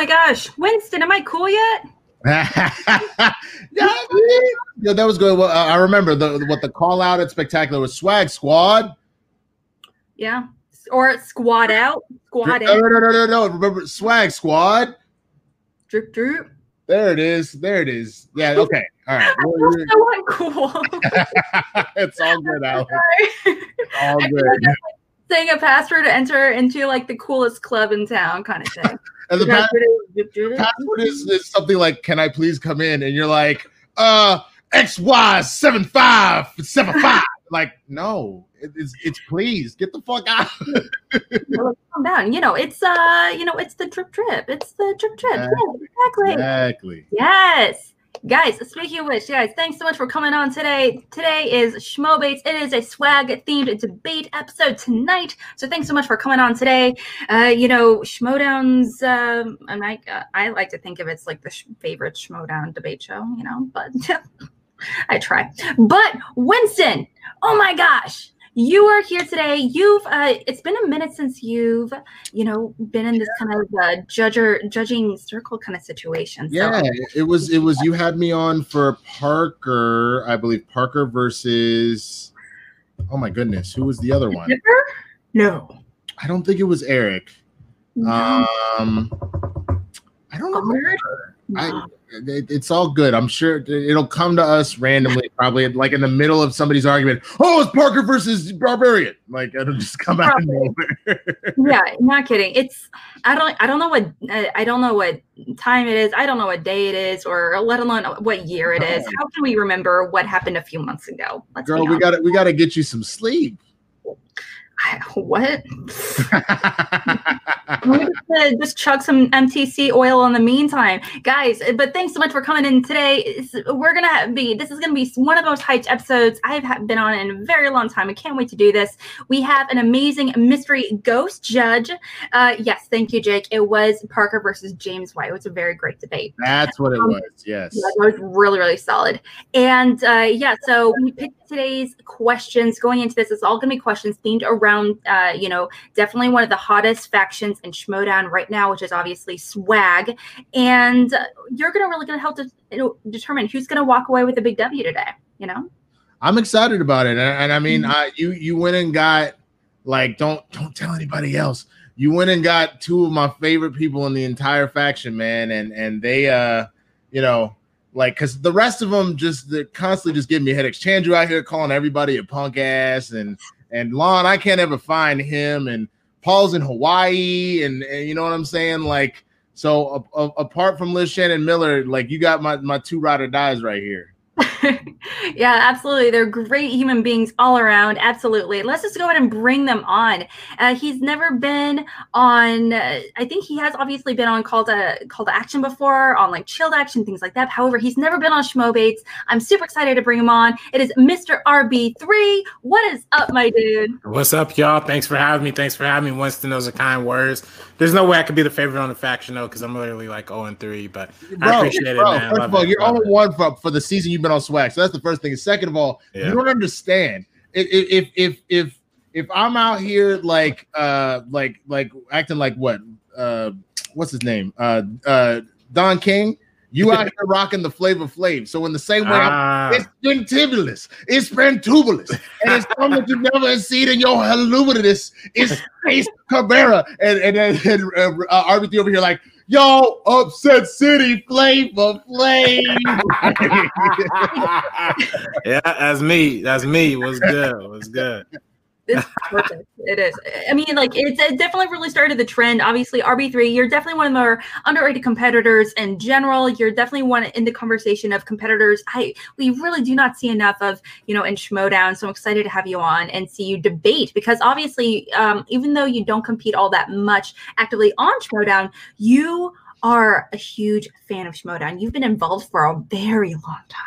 Oh my gosh, Winston, am I cool yet? yeah, yeah, that was good. Well, I remember the what the call out at spectacular was swag squad. Yeah, or squad out, squad no, out. No, no, no, no, no. Remember swag squad. Droop, droop. There it is. There it is. Yeah. Okay. All right. So uncool. it's all good, Alex. all good. Like saying a password to enter into like the coolest club in town, kind of thing. And the password, password is, is something like, "Can I please come in?" And you're like, "Uh, X Y seven five seven five. Like, no, it's it's please get the fuck out. Calm down. You know, it's uh, you know, it's the trip trip. It's the trip trip. Exactly. exactly. Exactly. Yes. Guys, speaking of which, guys, thanks so much for coming on today. Today is Schmobates. It is a swag themed debate episode tonight. So thanks so much for coming on today. Uh, you know, Schmoedown's, um, I, uh, I like to think of it's like the sh- favorite Schmoedown debate show, you know, but I try. But Winston, oh my gosh, you are here today. You've uh, it's been a minute since you've you know been in this kind of uh, judger judging circle kind of situation. So. Yeah, it was it was you had me on for Parker, I believe Parker versus. Oh my goodness, who was the other one? No, I don't think it was Eric. No. Um, I don't know. I, it, it's all good. I'm sure it'll come to us randomly, probably like in the middle of somebody's argument. Oh, it's Parker versus Barbarian. Like it'll just come out of nowhere. yeah, not kidding. It's I don't I don't know what uh, I don't know what time it is. I don't know what day it is, or let alone what year it is. Oh. How can we remember what happened a few months ago? Let's Girl, we got to we got to get you some sleep. what? just chug some MCT oil in the meantime, guys. But thanks so much for coming in today. We're gonna be this is gonna be one of the most hyped episodes I've been on in a very long time. I can't wait to do this. We have an amazing mystery ghost judge. Uh, yes, thank you, Jake. It was Parker versus James White. It was a very great debate. That's what it um, was. Yes, yeah, it was really really solid. And uh, yeah, so we picked today's questions going into this. It's all gonna be questions themed around around, uh, you know, definitely one of the hottest factions in Schmoedown right now, which is obviously Swag. And you're gonna really gonna help to you know, determine who's gonna walk away with a big W today. You know. I'm excited about it, and, and I mean, mm-hmm. I, you you went and got like don't don't tell anybody else. You went and got two of my favorite people in the entire faction, man, and and they uh, you know, like because the rest of them just they're constantly just giving me headaches. Chandru out here calling everybody a punk ass, and and Lon, I can't ever find him, and Paul's in Hawaii, and, and you know what I'm saying, like. So a, a, apart from Liz Shannon Miller, like you got my my two ride or dies right here. yeah, absolutely. They're great human beings all around. Absolutely. Let's just go ahead and bring them on. Uh, he's never been on. Uh, I think he has obviously been on call to call to action before, on like chilled action things like that. However, he's never been on Schmobates. I'm super excited to bring him on. It is Mr. RB3. What is up, my dude? What's up, y'all? Thanks for having me. Thanks for having me. Winston, those are kind words. There's no way I could be the favorite on the faction though, because I'm literally like 0 and 3. But bro, I appreciate bro, it, man. First of all, you're only one for, for the season you've been on swag. So that's the first thing. second of all, yeah. you don't understand. If if if if I'm out here like uh like like acting like what uh what's his name uh uh Don King. You out here rocking the Flavor Flav. So in the same way, ah. it's pentibulous, it's pentubulous, and it's something that you never seen in your hallucinous. It's Ace Cabrera and and, and, and uh, RB3 over here like, Yo, Upset City Flavor flame. yeah, that's me. That's me. Was good. Was good. It's perfect. it is. I mean, like it's it definitely really started the trend. Obviously, RB3, you're definitely one of the more underrated competitors in general. You're definitely one in the conversation of competitors. I we really do not see enough of, you know, in Schmoedown. So I'm excited to have you on and see you debate because obviously, um, even though you don't compete all that much actively on Schmoedown, you are a huge fan of Schmoedown. You've been involved for a very long time.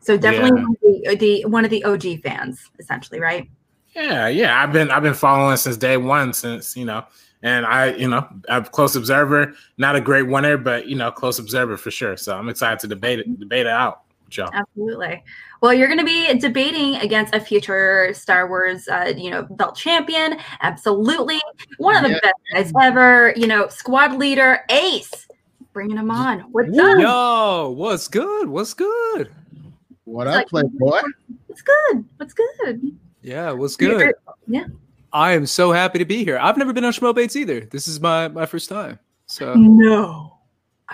So definitely yeah. the, the one of the OG fans, essentially, right? Yeah, yeah. I've been I've been following since day one, since you know, and I, you know, I'm close observer. Not a great winner, but you know, close observer for sure. So I'm excited to debate it, debate it out. Joe. Absolutely. Well, you're going to be debating against a future Star Wars, uh, you know, belt champion. Absolutely, one of the yeah. best guys ever. You know, squad leader Ace. Bringing him on. What's up? Yo, what's good? What's good? What up, like, Playboy? What's good? What's good? Yeah, what's good? Yeah. I am so happy to be here. I've never been on Schmobates either. This is my my first time. So no.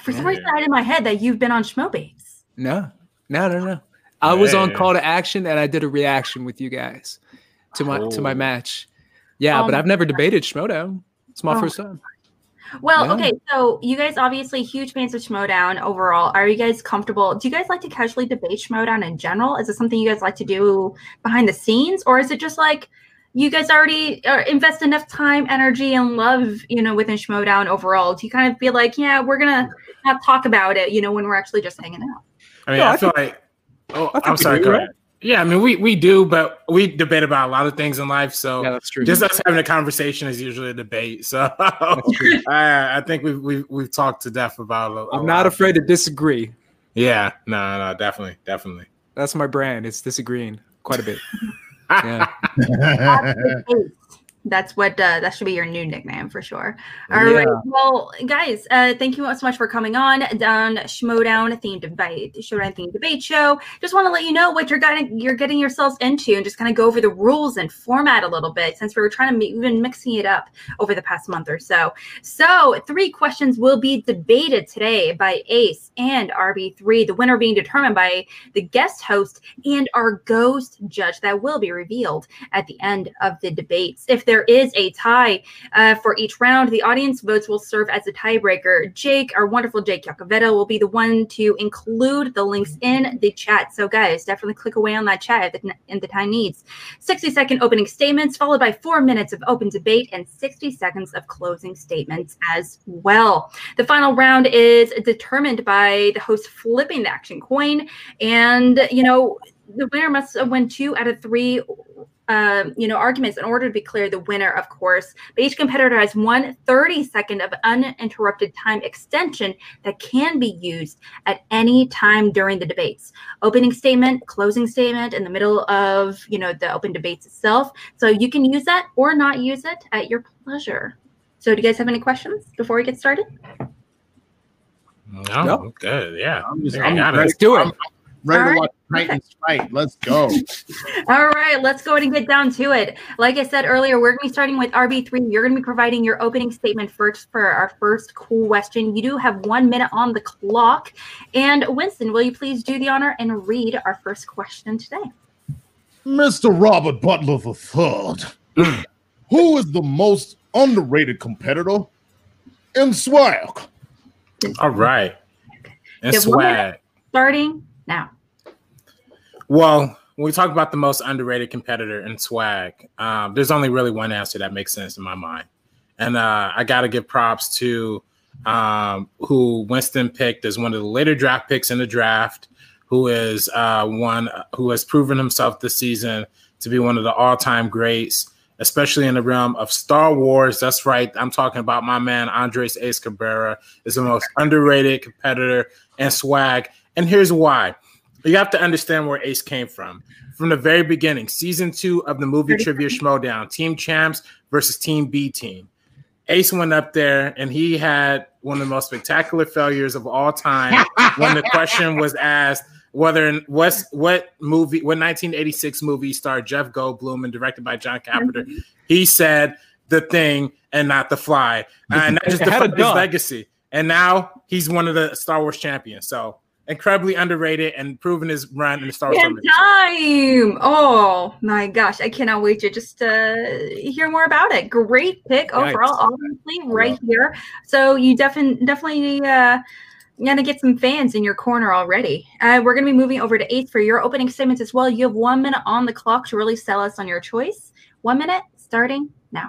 For some reason, I had in my head that you've been on Schmobates. No, no, no, no. I was on Call to Action and I did a reaction with you guys to my oh. to my match. Yeah, um, but I've never debated Schmoedown. It's my oh. first time. Well, yeah. okay, so you guys obviously huge fans of Schmoedown overall. Are you guys comfortable? Do you guys like to casually debate Schmoedown in general? Is it something you guys like to do behind the scenes, or is it just like you guys already uh, invest enough time, energy, and love, you know, within Schmoedown overall? Do you kind of feel like, yeah, we're gonna not talk about it, you know, when we're actually just hanging out? I mean, no, I, I, feel think, like. Oh, I'm sorry. Go ahead. Yeah, I mean, we we do, but we debate about a lot of things in life. So yeah, that's true. Just us having a conversation is usually a debate. So I, I think we've, we've we've talked to death about. i am not afraid to disagree. Yeah, no, no, definitely, definitely. That's my brand. It's disagreeing quite a bit. yeah. That's what uh, that should be your new nickname for sure. All yeah. right, Well, guys, uh, thank you so much for coming on down Schmoedown themed debate, Schmoedown themed debate show. Just want to let you know what you're getting you're getting yourselves into, and just kind of go over the rules and format a little bit since we were trying to we've been mixing it up over the past month or so. So, three questions will be debated today by Ace and RB3. The winner being determined by the guest host and our ghost judge that will be revealed at the end of the debates. If there is a tie uh, for each round. The audience votes will serve as a tiebreaker. Jake, our wonderful Jake Yakavetta, will be the one to include the links in the chat. So, guys, definitely click away on that chat if the, the time needs. 60 second opening statements, followed by four minutes of open debate and 60 seconds of closing statements as well. The final round is determined by the host flipping the action coin. And, you know, the winner must win two out of three um, you know, arguments in order to declare the winner, of course. But each competitor has one 30 second of uninterrupted time extension that can be used at any time during the debates. Opening statement, closing statement in the middle of, you know, the open debates itself. So you can use that or not use it at your pleasure. So do you guys have any questions before we get started? No, no. good. Yeah. I'm just, I'm, let's do it. I'm, ready right. to watch Titans fight. Let's go. All right, let's go ahead and get down to it. Like I said earlier, we're going to be starting with RB3. You're going to be providing your opening statement first for our first question. You do have one minute on the clock. And Winston, will you please do the honor and read our first question today? Mr. Robert Butler III, who is the most underrated competitor in swag? All right. In swag. Starting now? Well, when we talk about the most underrated competitor in swag, um, there's only really one answer that makes sense in my mind. And uh, I got to give props to um, who Winston picked as one of the later draft picks in the draft, who is uh, one who has proven himself this season to be one of the all time greats, especially in the realm of Star Wars. That's right. I'm talking about my man, Andres Ace Cabrera, is the most underrated competitor and swag. And here's why. You have to understand where Ace came from. From the very beginning, season two of the movie Trivia Schmoedown, Team Champs versus Team B Team. Ace went up there and he had one of the most spectacular failures of all time when the question was asked whether what what movie what 1986 movie starred Jeff Goldblum and directed by John Carpenter. Mm-hmm. He said the thing and not the fly, and that just defined his legacy. And now he's one of the Star Wars champions. So incredibly underrated and proven his run in the Star Wars. Time. Oh my gosh, I cannot wait to just uh, hear more about it. Great pick overall, obviously, right here. So you definitely definitely uh, gonna get some fans in your corner already. Uh, we're gonna be moving over to Ace for your opening statements as well. You have one minute on the clock to really sell us on your choice. One minute starting now.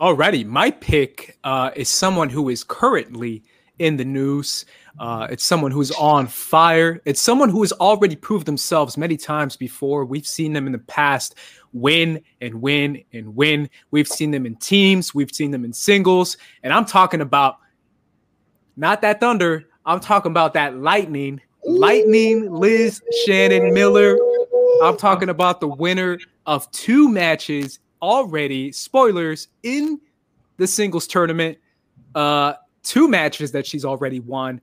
Alrighty, my pick uh, is someone who is currently in the news. Uh, it's someone who's on fire. It's someone who has already proved themselves many times before. We've seen them in the past win and win and win. We've seen them in teams, we've seen them in singles. And I'm talking about not that Thunder, I'm talking about that Lightning. Lightning Liz Shannon Miller. I'm talking about the winner of two matches already. Spoilers in the singles tournament. Uh, two matches that she's already won.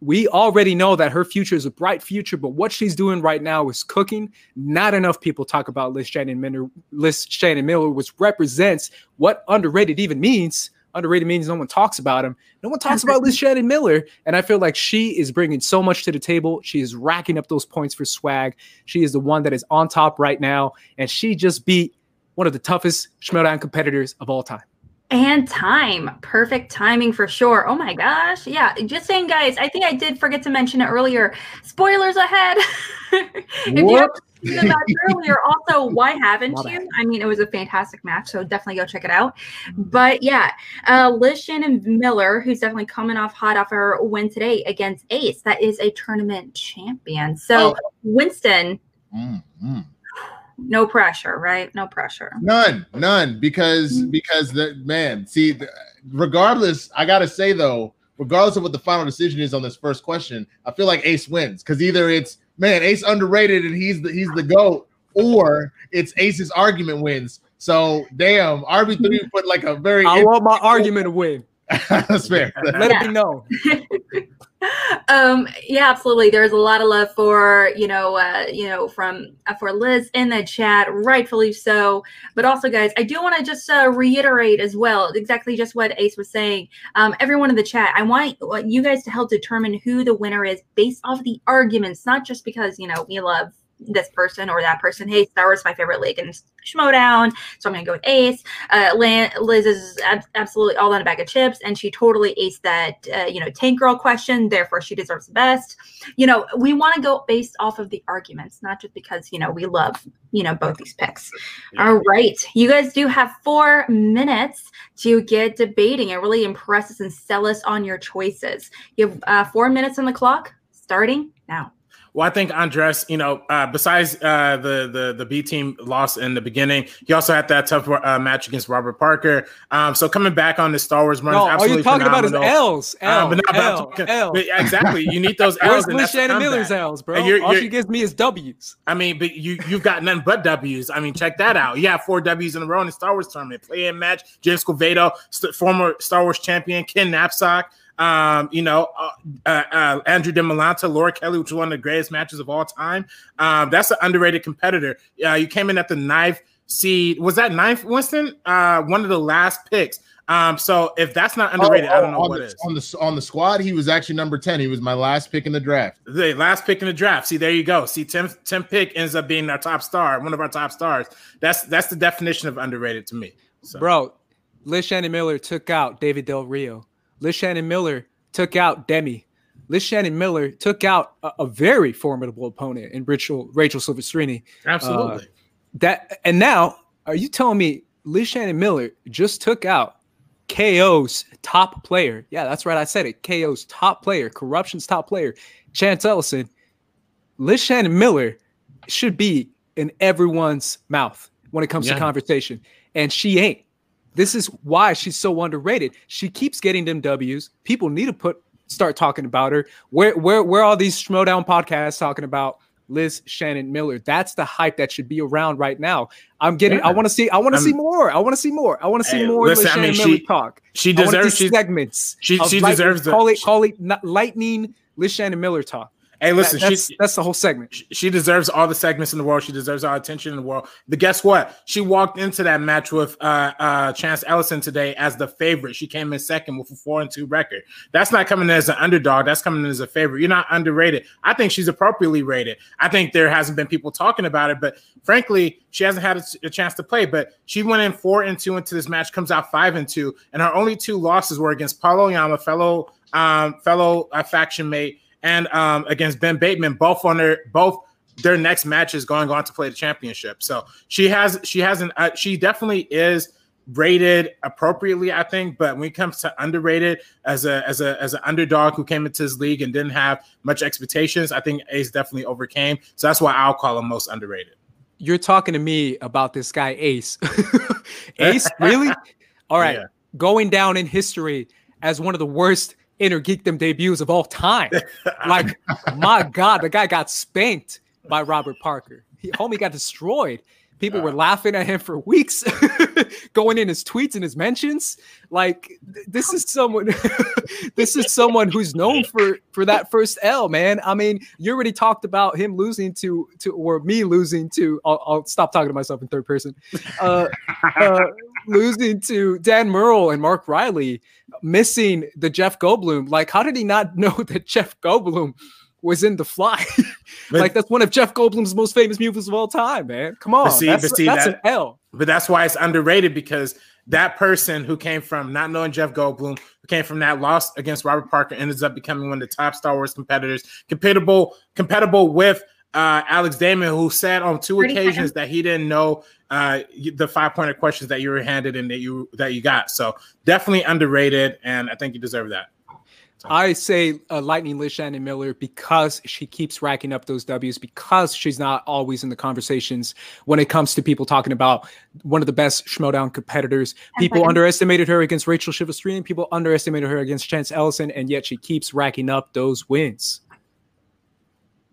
We already know that her future is a bright future, but what she's doing right now is cooking. Not enough people talk about Liz Shannon Miller, Liz Shannon Miller, which represents what underrated even means. Underrated means no one talks about him. No one talks about Liz Shannon Miller. And I feel like she is bringing so much to the table. She is racking up those points for swag. She is the one that is on top right now. And she just beat one of the toughest Schmoedown competitors of all time. And time. Perfect timing for sure. Oh my gosh. Yeah. Just saying, guys, I think I did forget to mention it earlier. Spoilers ahead. if you haven't seen the match earlier, also, why haven't you? I mean, it was a fantastic match, so definitely go check it out. But yeah, uh, Liz Shannon Miller, who's definitely coming off hot off her win today against Ace, that is a tournament champion. So, oh. Winston. Mm-hmm no pressure, right? No pressure. None, none, because mm-hmm. because the man, see, the, regardless, I gotta say though, regardless of what the final decision is on this first question, I feel like Ace wins because either it's man, Ace underrated and he's the he's the goat, or it's Ace's argument wins. So damn, RB3 mm-hmm. put like a very. I want my argument to win. That's fair. Let yeah. it be known. um, yeah, absolutely. There's a lot of love for you know, uh, you know, from uh, for Liz in the chat, rightfully so. But also, guys, I do want to just uh, reiterate as well, exactly just what Ace was saying. Um, everyone in the chat, I want you guys to help determine who the winner is based off the arguments, not just because you know we love this person or that person. Hey, Star Wars is my favorite league and Schmoedown, so I'm gonna go with Ace. Uh, Liz is ab- absolutely all on a bag of chips, and she totally aced that uh, you know tank girl question. Therefore, she deserves the best. You know, we want to go based off of the arguments, not just because you know we love you know both these picks. Yeah. All right, you guys do have four minutes to get debating. It really impress us and sell us on your choices. You have uh, four minutes on the clock, starting now. Well, I think Andres, you know, uh, besides uh, the the the B team loss in the beginning, he also had that tough uh, match against Robert Parker. Um, so coming back on the Star Wars run, no, all you're talking phenomenal. about is L's, L, um, but not L, talking, L. But exactly. You need those L's. Where's Shannon Miller's L's, bro? You're, all you're, she gives me is W's. I mean, but you you've got none but W's. I mean, check that out. You have four W's in a row in the Star Wars tournament. Play-in match, James Scovado, st- former Star Wars champion, Ken Napzok um, you know, uh, uh, uh, Andrew DeMolanta, Laura Kelly, which was one of the greatest matches of all time. Um, that's an underrated competitor. Uh, you came in at the ninth seed. Was that ninth, Winston? Uh, one of the last picks. Um, so if that's not underrated, oh, oh, I don't know what the, is. On the on the squad, he was actually number 10. He was my last pick in the draft. The last pick in the draft. See, there you go. See, Tim Tim Pick ends up being our top star, one of our top stars. That's that's the definition of underrated to me. So. Bro, Liz Shannon Miller took out David Del Rio. Liz Shannon Miller took out Demi. Liz Shannon Miller took out a, a very formidable opponent in Rachel Rachel Silvestrini. Absolutely. Uh, that and now are you telling me Liz Shannon Miller just took out KO's top player? Yeah, that's right. I said it. KO's top player, corruption's top player, Chance Ellison. Liz Shannon Miller should be in everyone's mouth when it comes yeah. to conversation, and she ain't. This is why she's so underrated. She keeps getting them W's. People need to put start talking about her. Where where where are all these Schmoedown podcasts talking about Liz Shannon Miller? That's the hype that should be around right now. I'm getting. Yeah. I want to see. I want to see more. I want to see more. I want to see hey, more. Listen, Liz Shannon I mean, Miller she, talk. She deserves segments. She she deserves call it call it lightning Liz Shannon Miller talk. Hey, listen, that, that's, that's the whole segment. She, she, deserves all the segments in the world. She deserves all attention in the world. But guess what? She walked into that match with uh, uh, Chance Ellison today as the favorite. She came in second with a four and two record. That's not coming in as an underdog. That's coming in as a favorite. You're not underrated. I think she's appropriately rated. I think there hasn't been people talking about it, but frankly, she hasn't had a, a chance to play. But she went in four and two into this match, comes out five and two, and her only two losses were against Paulo Yama, fellow um, fellow uh, faction mate and um, against Ben Bateman, both on their both their next matches going on to play the championship. So she has she hasn't uh, she definitely is rated appropriately, I think. But when it comes to underrated as a as a as an underdog who came into this league and didn't have much expectations, I think Ace definitely overcame. So that's why I'll call him most underrated. You're talking to me about this guy Ace. Ace, really? All right. Yeah. Going down in history as one of the worst inner geekdom debuts of all time. like, my God, the guy got spanked by Robert Parker. He, homie got destroyed. People were laughing at him for weeks, going in his tweets and his mentions. Like this is someone, this is someone who's known for for that first L, man. I mean, you already talked about him losing to to or me losing to. I'll, I'll stop talking to myself in third person. Uh, uh, losing to Dan Murrell and Mark Riley, missing the Jeff Goldblum. Like, how did he not know that Jeff Goldblum? Was in The Fly. like that's one of Jeff Goldblum's most famous movies of all time, man. Come on, see, that's, see, that's that, an L. But that's why it's underrated because that person who came from not knowing Jeff Goldblum, who came from that loss against Robert Parker, ends up becoming one of the top Star Wars competitors, compatible, compatible with uh, Alex Damon, who said on two occasions that he didn't know uh, the five pointed questions that you were handed and that you that you got. So definitely underrated, and I think you deserve that. I say uh, Lightning Liz Shannon Miller because she keeps racking up those W's because she's not always in the conversations when it comes to people talking about one of the best Schmoedown competitors. People underestimated her against Rachel Chivas people underestimated her against Chance Ellison, and yet she keeps racking up those wins.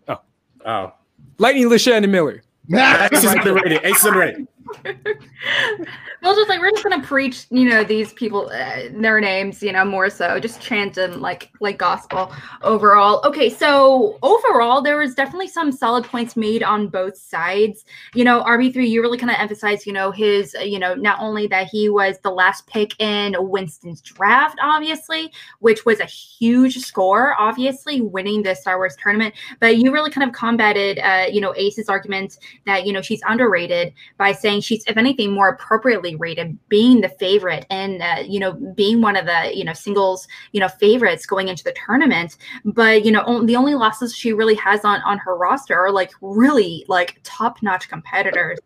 Oh, oh, Lightning Liz Shannon Miller. Ace is underrated. Ace is underrated. Well, just like we're just gonna preach, you know, these people, uh, their names, you know, more so, just chant them like like gospel overall. Okay, so overall, there was definitely some solid points made on both sides. You know, RB three, you really kind of emphasized, you know, his, you know, not only that he was the last pick in Winston's draft, obviously, which was a huge score, obviously winning the Star Wars tournament, but you really kind of combated, uh, you know, Ace's argument that you know she's underrated by saying she's, if anything, more appropriately rated, being the favorite, and uh, you know being one of the you know singles you know favorites going into the tournament. But you know the only losses she really has on on her roster are like really like top notch competitors.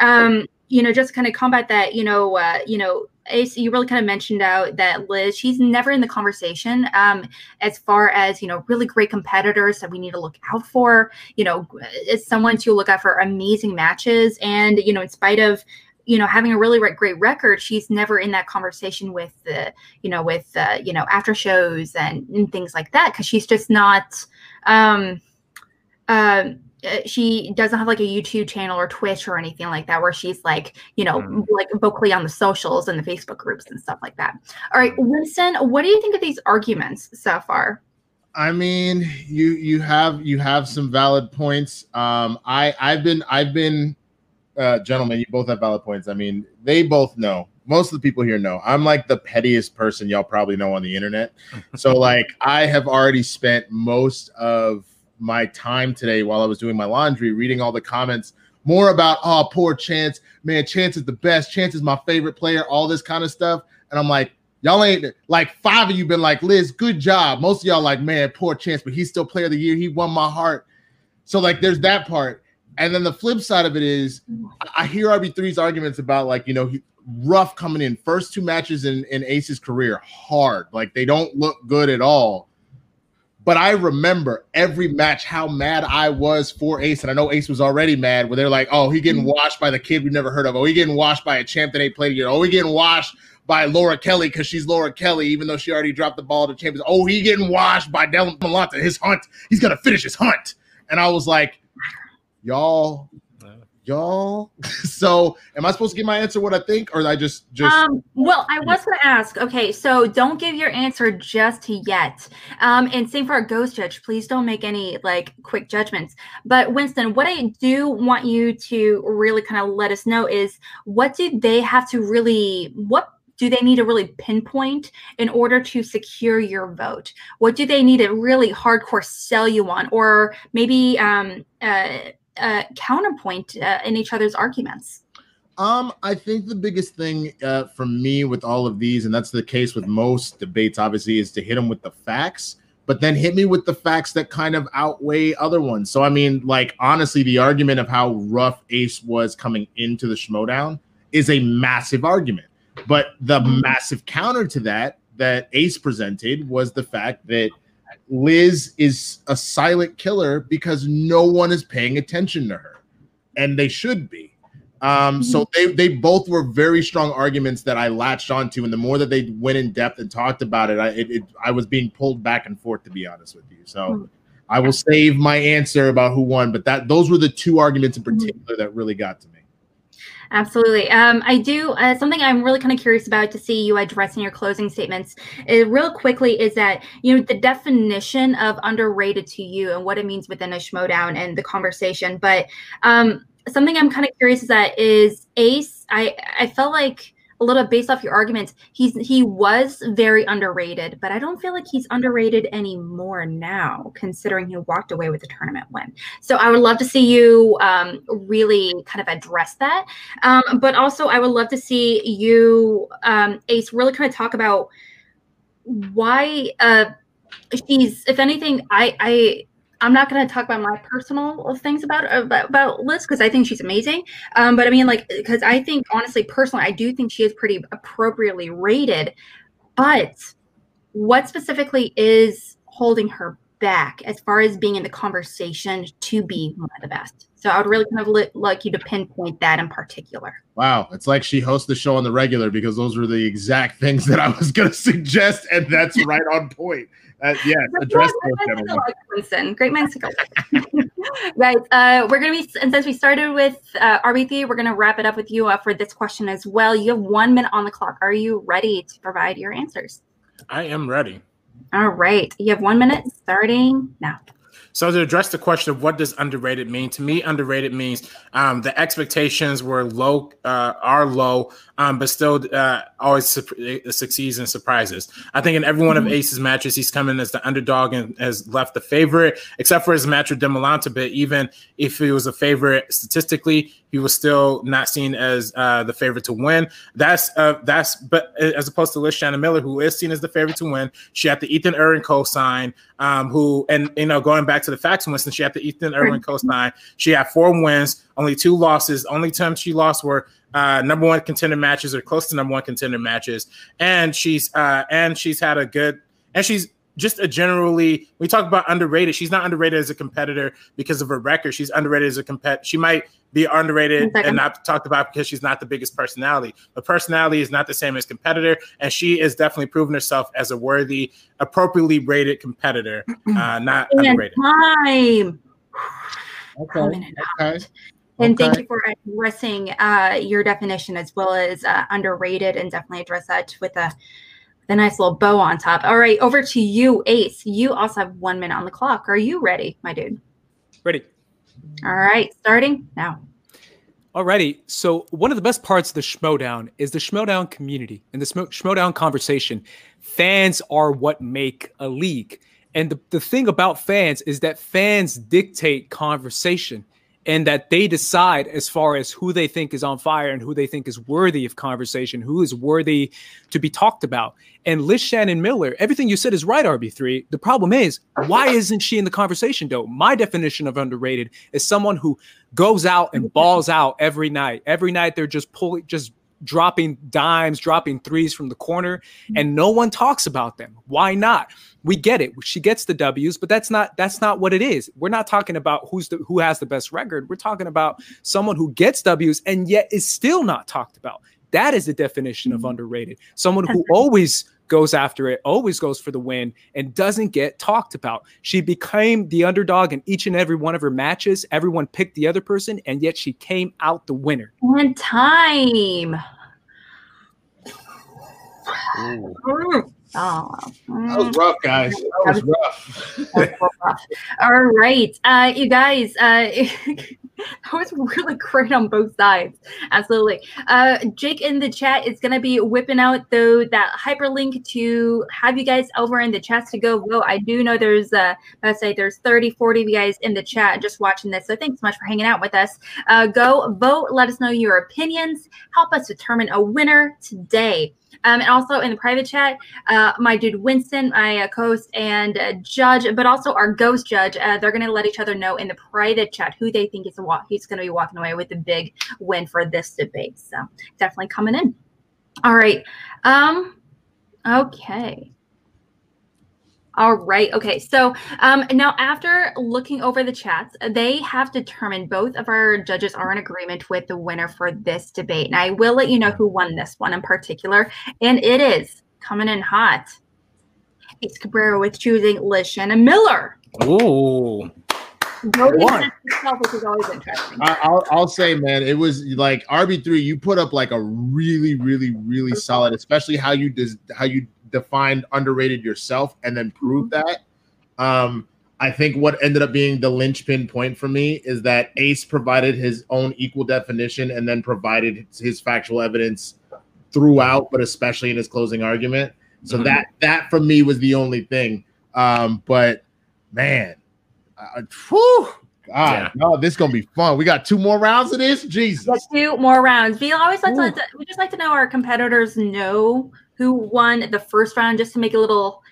Um, you know, just kind of combat that. You know, uh, you know Ace, you really kind of mentioned out that Liz, she's never in the conversation um, as far as, you know, really great competitors that we need to look out for. You know, it's someone to look out for amazing matches. And, you know, in spite of you know having a really great record she's never in that conversation with the you know with uh, you know after shows and, and things like that because she's just not um uh, she doesn't have like a YouTube channel or Twitch or anything like that where she's like, you know, mm. like vocally on the socials and the Facebook groups and stuff like that. All right, Winston, what do you think of these arguments so far? I mean, you you have you have some valid points. Um, I I've been I've been uh, gentlemen, you both have valid points. I mean, they both know. Most of the people here know. I'm like the pettiest person y'all probably know on the internet. So, like, I have already spent most of my time today while I was doing my laundry reading all the comments more about, oh, poor Chance. Man, Chance is the best. Chance is my favorite player, all this kind of stuff. And I'm like, y'all ain't like five of you been like, Liz, good job. Most of y'all like, man, poor Chance, but he's still player of the year. He won my heart. So, like, there's that part. And then the flip side of it is, I hear RB3's arguments about like, you know, he, rough coming in first two matches in, in Ace's career, hard. Like they don't look good at all. But I remember every match how mad I was for Ace. And I know Ace was already mad where they're like, oh, he getting mm-hmm. washed by the kid we never heard of. Oh, he getting washed by a champ that ain't played yet. Oh, he getting washed by Laura Kelly because she's Laura Kelly, even though she already dropped the ball to champions. Oh, he getting washed by Dylan Malanta. His hunt. He's gonna finish his hunt. And I was like, y'all y'all. So am i supposed to give my answer what i think or i just just um well i was going to ask okay so don't give your answer just yet. Um and same for our ghost judge. Please don't make any like quick judgments. But winston what i do want you to really kind of let us know is what do they have to really what do they need to really pinpoint in order to secure your vote? What do they need to really hardcore sell you on, or maybe um, uh, uh, counterpoint uh, in each other's arguments? Um, I think the biggest thing uh, for me with all of these, and that's the case with most debates, obviously, is to hit them with the facts, but then hit me with the facts that kind of outweigh other ones. So, I mean, like, honestly, the argument of how rough Ace was coming into the Schmoedown is a massive argument. But the mm-hmm. massive counter to that, that Ace presented, was the fact that Liz is a silent killer because no one is paying attention to her, and they should be. Um, so mm-hmm. they they both were very strong arguments that I latched onto, and the more that they went in depth and talked about it, I it, it I was being pulled back and forth to be honest with you. So mm-hmm. I will save my answer about who won, but that those were the two arguments in mm-hmm. particular that really got to me. Absolutely. Um, I do uh, something I'm really kind of curious about to see you address in your closing statements. It, real quickly, is that you know the definition of underrated to you and what it means within a schmoedown and the conversation. But um, something I'm kind of curious is that is Ace. I I felt like a little based off your arguments, he's he was very underrated, but I don't feel like he's underrated anymore now, considering he walked away with the tournament win. So I would love to see you um, really kind of address that, um, but also I would love to see you, um, Ace, really kind of talk about why uh, she's, if anything, I I I'm not going to talk about my personal things about about, about Liz because I think she's amazing. Um, but I mean, like, because I think honestly, personally, I do think she is pretty appropriately rated. But what specifically is holding her back as far as being in the conversation to be one of the best? So I would really kind of li- like you to pinpoint that in particular. Wow, it's like she hosts the show on the regular because those were the exact things that I was going to suggest, and that's right on point. Uh, yes, address those Great minds to Right. Uh, we're going to be, and since we started with uh, RB3, we're going to wrap it up with you uh, for this question as well. You have one minute on the clock. Are you ready to provide your answers? I am ready. All right. You have one minute starting now. So to address the question of what does underrated mean, to me, underrated means um, the expectations were low, uh, are low, um, but still uh, always su- uh, succeeds and surprises. I think in every one of mm-hmm. Ace's matches, he's come in as the underdog and has left the favorite, except for his match with Demolanta. But even if he was a favorite statistically, he was still not seen as uh, the favorite to win. That's uh, that's but uh, as opposed to Liz Shannon Miller, who is seen as the favorite to win. She had the Ethan Irwin co-sign, um, who and you know going back to the facts wins, since she had the Ethan Irwin co-sign, she had four wins, only two losses. Only time she lost were uh, number one contender matches or close to number one contender matches, and she's uh, and she's had a good and she's just a generally we talk about underrated. She's not underrated as a competitor because of her record. She's underrated as a compet. She might be underrated and not talked about because she's not the biggest personality. But personality is not the same as competitor, and she is definitely proven herself as a worthy, appropriately rated competitor, uh, not and underrated. Time. Okay. Okay. And okay. thank you for addressing uh, your definition as well as uh, underrated, and definitely address that with a the nice little bow on top. All right, over to you, Ace. You also have one minute on the clock. Are you ready, my dude? Ready. All right, starting now. Alrighty. So one of the best parts of the Schmoedown is the Schmoedown community and the Schmoedown conversation. Fans are what make a league. And the, the thing about fans is that fans dictate conversation and that they decide as far as who they think is on fire and who they think is worthy of conversation, who is worthy to be talked about. And Liz Shannon Miller, everything you said is right, RB3. The problem is, why isn't she in the conversation, though? My definition of underrated is someone who goes out and balls out every night. Every night they're just pulling, just dropping dimes, dropping threes from the corner, and no one talks about them. Why not? We get it. She gets the W's, but that's not that's not what it is. We're not talking about who's the who has the best record. We're talking about someone who gets W's and yet is still not talked about. That is the definition of mm-hmm. underrated. Someone who always goes after it, always goes for the win, and doesn't get talked about. She became the underdog in each and every one of her matches. Everyone picked the other person, and yet she came out the winner. One time. Ooh. Oh, that was rough, guys. That was rough. rough. All right, uh, you guys. Uh, that was really great on both sides. Absolutely. Uh, Jake in the chat is going to be whipping out though that hyperlink to have you guys over in the chat to go vote. I do know there's uh, let's say there's 30, 40 of you guys in the chat just watching this. So thanks so much for hanging out with us. Uh, go vote. Let us know your opinions. Help us determine a winner today. Um, and also in the private chat, uh, my dude Winston, my uh, host and uh, judge, but also our ghost judge, uh, they're going to let each other know in the private chat who they think is a who's going to be walking away with the big win for this debate. So definitely coming in. All right. Um. Okay. All right. Okay. So um, now, after looking over the chats, they have determined both of our judges are in agreement with the winner for this debate. And I will let you know who won this one in particular. And it is coming in hot. It's Cabrera with choosing Liz Shannon Miller. Ooh. Voting itself, which is always interesting. I, I'll, I'll say, man, it was like RB three. You put up like a really, really, really solid, especially how you des- how you defined underrated yourself and then prove that. Um, I think what ended up being the linchpin point for me is that Ace provided his own equal definition and then provided his factual evidence throughout, but especially in his closing argument. So Mhm. that that for me was the only thing. Um, but man, uh, whew, God, Yeah. no, this is gonna be fun. We got two more rounds of this. Jesus. Let's do more rounds. We always like to, Ooh. let the- we just like to know our competitors know who won the first round just to make it a little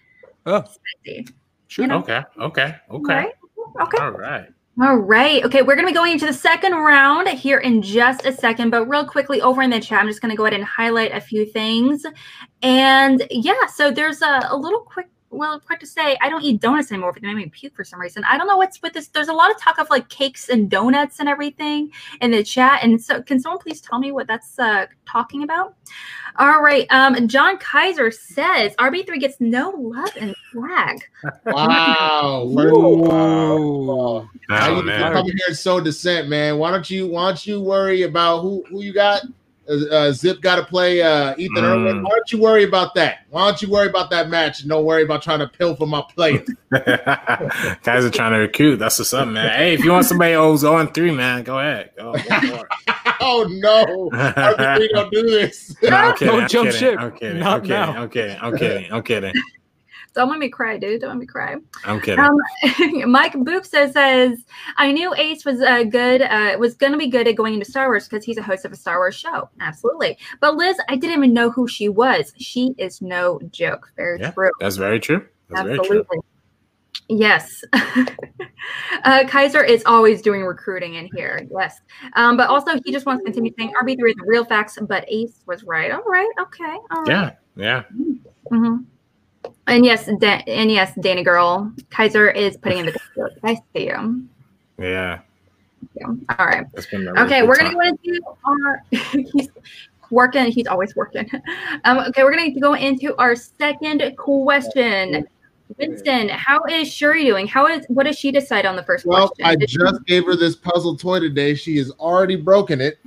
Oh, spicy. sure. You know? Okay. Okay. Okay. Right? Okay. All right. All right. Okay, we're going to be going into the second round here in just a second, but real quickly over in the chat, I'm just going to go ahead and highlight a few things. And yeah, so there's a, a little quick, well, quick to say, I don't eat donuts anymore, but they made me puke for some reason. I don't know what's with this. There's a lot of talk of like cakes and donuts and everything in the chat. And so, can someone please tell me what that's uh, talking about? All right. Um, John Kaiser says RB3 gets no love and flag. Wow. Ooh. How you man. come here and sow dissent, man? Why don't you why don't you worry about who who you got? Uh, uh, Zip got to play uh, Ethan Mm. Irwin. Why don't you worry about that? Why don't you worry about that match and don't worry about trying to pilfer my player? Guys are trying to recruit. That's what's up, man. Hey, if you want somebody who's on three, man, go ahead. Go, go oh no, RB3 don't do this. No, I'm kidding. Don't I'm jump kidding, ship. I'm kidding. Not I'm kidding. now. I'm kidding. I'm kidding. I'm kidding. Don't let me cry, dude. Don't let me cry. I'm kidding. Um, Mike Boopsa says, "I knew Ace was uh, good. Uh, was going to be good at going into Star Wars because he's a host of a Star Wars show. Absolutely. But Liz, I didn't even know who she was. She is no joke. Very Yeah, true. That's very true. That's very true. Absolutely. Yes. uh, Kaiser is always doing recruiting in here. Yes. Um, but also, he just wants to continue saying RB3 is real facts, but Ace was right. All right. Okay. All right. Yeah. Yeah. hmm And yes, da- and yes, Danny girl, Kaiser is putting in the work. I see you. Yeah. Yeah. All right. That's been a Okay, we're good gonna go into our. he's working. He's always working. Um, okay, we're gonna go into our second question. Winston, how is Shuri doing? How is what does she decide on the first Well, question? Well, I Did she- just gave her this puzzle toy today. She has already broken it.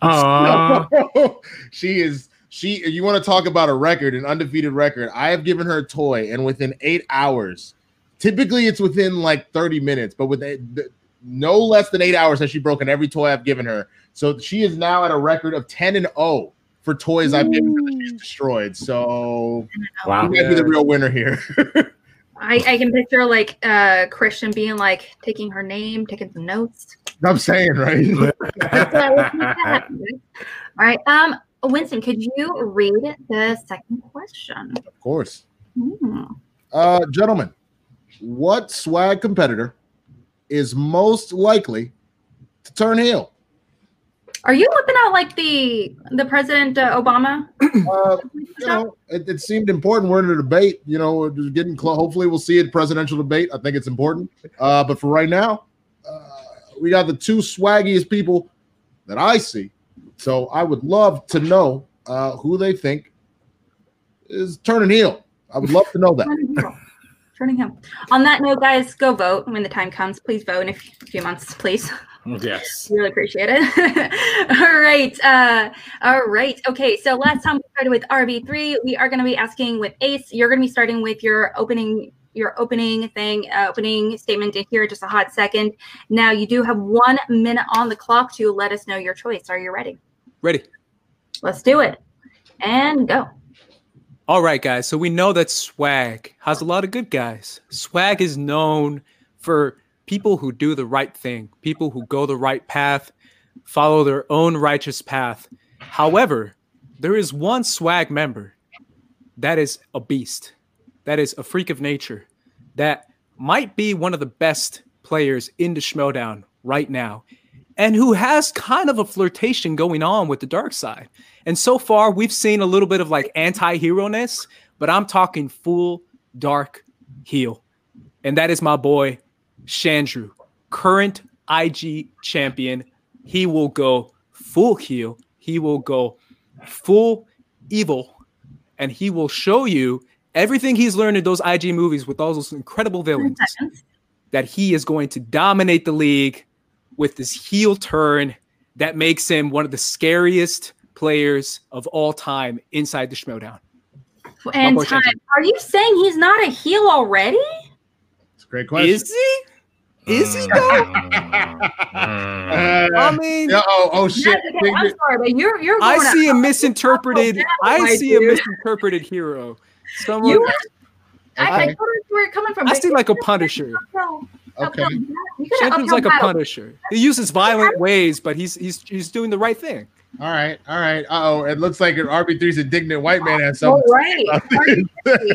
time. Aw. she is she you want to talk about a record an undefeated record i have given her a toy and within eight hours typically it's within like 30 minutes but with a- the- no less than eight hours has she broken every toy i've given her so she is now at a record of 10 and 0 for toys i've given her that she's destroyed so Wow. you might be the real winner here I, I can picture like uh Christian being like taking her name, taking some notes. i'm saying right Let's, let's make that happen. All right. Um, Winston, could you read the second question? of course Hmm. Uh, gentlemen, what swag competitor is most likely to turn heel? Are you whipping out like the the President uh, Obama? Uh, you know, it, it seemed important. We're in a debate. You know, we're just getting close. Hopefully, we'll see it presidential debate. I think it's important. Uh, but for right now, uh, we got the two swaggiest people that I see. So I would love to know uh, who they think is turning heel. I would love to know that. Turning him. Turning him. On that note, guys, go vote when the time comes. Please vote in a few few months, please. yes. Really appreciate it. all right. Uh, all right. Okay. So last time we started with RB3, we are going to be asking with Ace. You're going to be starting with your opening your opening thing, uh, opening statement in here just a hot second. Now you do have one minute on the clock to let us know your choice. Are you ready? Ready. Let's do it. And go. All right, guys. So we know that Swag has a lot of good guys. Swag is known for people who do the right thing, people who go the right path, follow their own righteous path. However, there is one Swag member that is a beast, that is a freak of nature, that might be one of the best players in the Schmoedown right now, and who has kind of a flirtation going on with the dark side. And so far, we've seen a little bit of like anti hero ness, but I'm talking full dark heel, and that is my boy Chandru, current IG champion. He will go full heel. He will go full evil, and he will show you everything he's learned in those IG movies with all those incredible villains. That he is going to dominate the league with this heel turn that makes him one of the scariest players of all time inside the Schmoedown. And time. Are you saying he's not a heel already? It's a great question. Is he? Is he though? uh, I mean, oh, oh shit! Okay, I'm sorry, but you're you're. I see a misinterpreted. I see a misinterpreted hero. Someone. You, I, I, I where you're coming from. I see like a Punisher. Okay. Champions like a Punisher. He uses violent ways, but he's he's he's doing the right thing. All right, all right. Uh oh, it looks like an RB3's indignant white man has something. All right. you, can,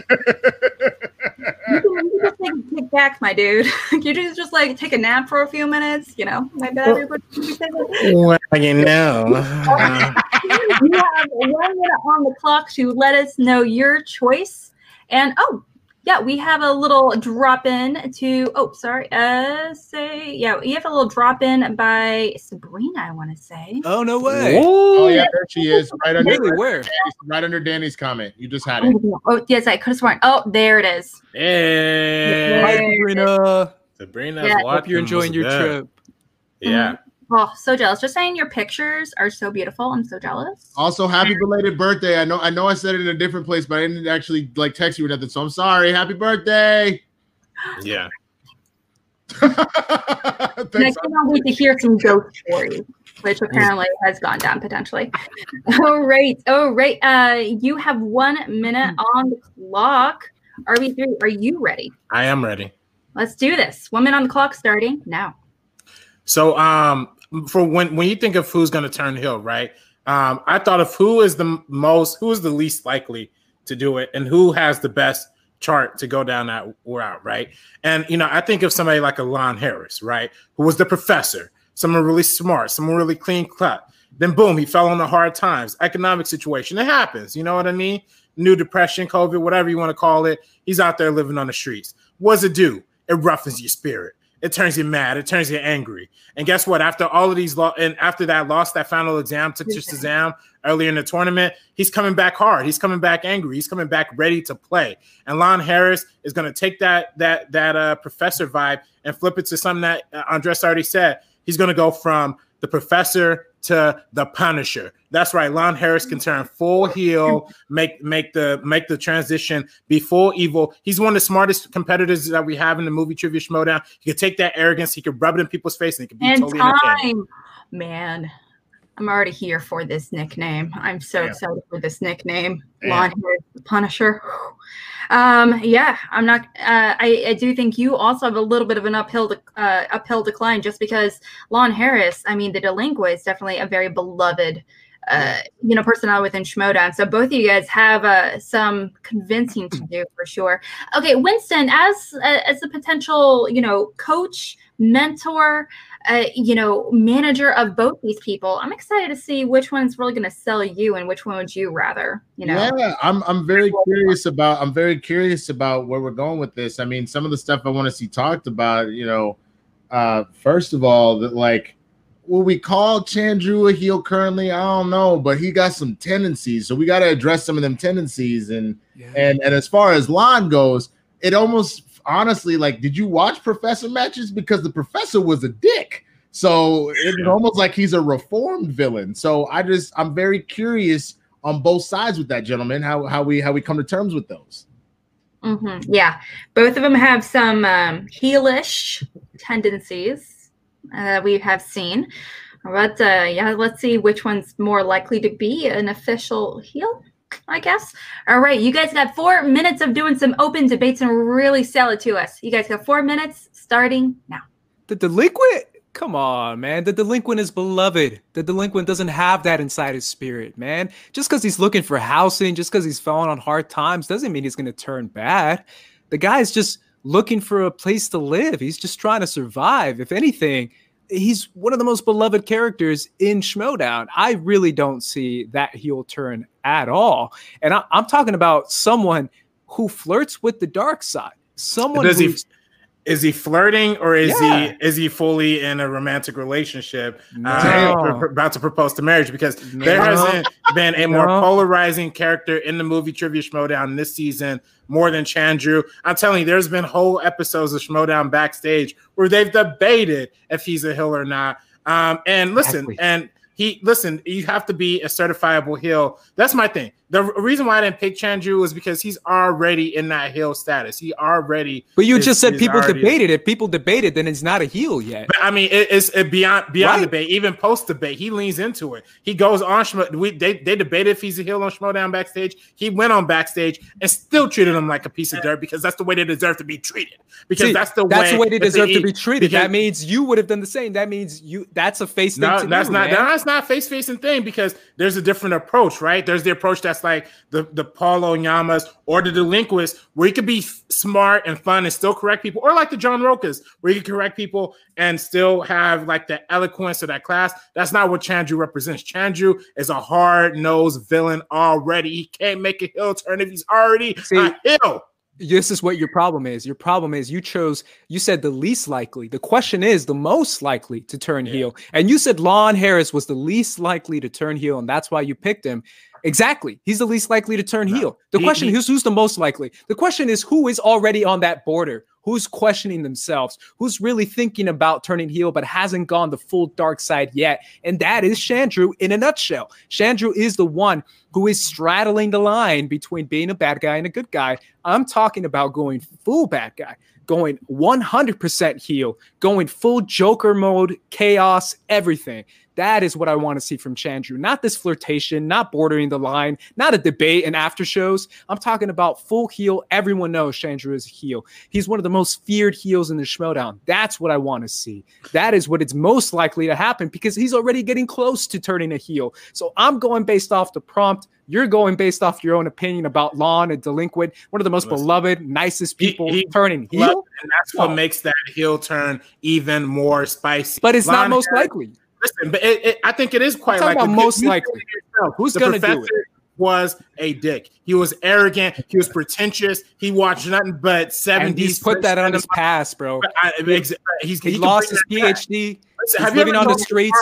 you just take a kick back, my dude. you just just like take a nap for a few minutes. You know, maybe everybody. Well, you know. you have one minute on the clock to let us know your choice. And oh, yeah, we have a little drop in to oh sorry, uh say yeah, we have a little drop in by Sabrina, I want to say. Oh no way. Oh yeah, there she is. Right under really, where? Right under Danny's comment. You just had it. Oh yes, I could have sworn. Oh, there it is. Hey Hi, Sabrina. Sabrina, yeah. hope you're enjoying your trip. Yeah. Mm-hmm. Oh, so jealous. Just saying your pictures are so beautiful. I'm so jealous. Also, happy belated birthday. I know I know I said it in a different place, but I didn't actually like text you or nothing. So I'm sorry. Happy birthday. Yeah. and I cannot wait to hear some ghost stories, which apparently has gone down potentially. All right. Oh, right. Uh, you have one minute on the clock. RB3, are you ready? I am ready. Let's do this. One minute on the clock starting now. So um for when when you think of who's going to turn heel, right? Um, I thought of who is the most, who is the least likely to do it, and who has the best chart to go down that route, right? And you know, I think of somebody like a Lon Harris, right, who was the professor, someone really smart, someone really clean cut. Then boom, he fell on the hard times, economic situation. It happens, you know what I mean? New depression, COVID, whatever you want to call it. He's out there living on the streets. What does it do? It roughens your spirit it turns you mad. It turns you angry. And guess what? After all of these, lo- and after that lost that final exam, took to Shazam earlier in the tournament, he's coming back hard. He's coming back angry. He's coming back ready to play. And Lon Harris is going to take that that that uh, professor vibe and flip it to something that uh, Andres already said. He's going to go from the professor to the Punisher. That's right. Lon Harris can turn full heel, make make the make the transition, be full evil. He's one of the smartest competitors that we have in the movie Trivia Schmoedown. He could take that arrogance, he could rub it in people's face, and he could be and totally time. Man, I'm already here for this nickname. I'm so yeah. excited for this nickname. Yeah. Lon Harris, the Punisher. Um, yeah, I'm not. Uh, I, I do think you also have a little bit of an uphill de- uh, uphill decline just because Lon Harris. I mean, the delinquent is definitely a very beloved, uh, you know, personnel within Schmoedown. So both of you guys have uh, some convincing to do for sure. Okay, Winston, as uh, as a potential, you know, coach, mentor uh, you know, manager of both these people. I'm excited to see which one's really going to sell you and which one would you rather, you know? Yeah, I'm, I'm very curious about, I'm very curious about where we're going with this. I mean, some of the stuff I want to see talked about, you know, uh, first of all, that like, will we call Chandru a heel currently? I don't know, but he got some tendencies, so we got to address some of them tendencies. And yeah. and and as far as Lon goes, it almost honestly, like, did you watch Professor matches? Because the Professor was a dick. So it's almost like he's a reformed villain. So I just I'm very curious on both sides with that gentleman, how how we how we come to terms with those. Mm-hmm. Yeah, both of them have some um, heelish tendencies uh, we have seen. But uh, yeah, let's see which one's more likely to be an official heel. I guess. All right, you guys got four minutes of doing some open debates and really sell it to us. You guys got four minutes starting now. The delinquent? Come on, man. The delinquent is beloved. The delinquent doesn't have that inside his spirit, man. Just because he's looking for housing, just because he's falling on hard times, doesn't mean he's going to turn bad. The guy's just looking for a place to live. He's just trying to survive. If anything, he's one of the most beloved characters in Schmoedown. I really don't see that heel turn at all. And I, am talking about someone who flirts with the dark side. someone Does he is he flirting or is Yeah. he is he fully in a romantic relationship No. uh, pr- pr- about to propose to marriage because there hasn't been a more polarizing character in the movie trivia schmoedown this season more than chandru i'm telling you there's been whole episodes of schmoedown backstage where they've debated if he's a hill or not um, and listen Exactly. and he listen you have to be a certifiable hill. that's my thing the reason why i didn't pick chandru was because he's already in that heel status he already but you is- just said people already- debated it. People debated, then it's not a heel yet. but I mean, it, it's it beyond beyond Right. debate. Even post debate, he leans into it. He goes on. Schmo, we they they debated if he's a heel on Schmoedown backstage. He went on backstage and still treated him like a piece of dirt because that's the way they deserve to be treated. Because See, that's the that's way the way they deserve to be treated. Because- that means you would have done the same. That means you. That's a face thing. No, that's do, not man. that's not face facing thing because there's a different approach, right? There's the approach that's like the the Paulo Yamas or the delinquents, where you could be smart and fun and still correct people, or like the John Rochas, where you can correct people and still have like the eloquence of that class. That's not what Chandru represents. Chandru is a hard nosed villain already. He can't make a heel turn if he's already See, a heel. this is what your problem is. Your problem is you chose, you said the least likely. The question is the most likely to turn Yeah. heel. And you said Lon Harris was the least likely to turn heel, and that's why you picked him. Exactly. He's the least likely to turn No. heel. The He- question he- is who's the most likely? The question is who is already on that border? Who's questioning themselves? Who's really thinking about turning heel but hasn't gone the full dark side yet? And that is Chandru in a nutshell. Chandru is the one who is straddling the line between being a bad guy and a good guy. I'm talking about going full bad guy, going 100% heel, going full Joker mode, chaos, everything. That is what I want to see from Chandru. Not this flirtation, not bordering the line, not a debate and after shows. I'm talking about full heel. Everyone knows Chandru is a heel. He's one of the most feared heels in the Schmoedown. That's what I want to see. That is what it's most likely to happen because he's already getting close to turning a heel. So I'm going based off the prompt. You're going based off your own opinion about Lon and Delinquent, one of the most Listen. beloved, nicest people he turning heel. and that's what Oh. makes that heel turn even more spicy. But it's not most likely. Listen, but it, it, I think it is quite likely. most likely. yourself. Who's gonna do it? Was a dick. He was arrogant. He was pretentious. He watched nothing but And seventies. he's put that on his past, bro. He's He, can lost his PhD. back. Listen, He's have you living on the streets.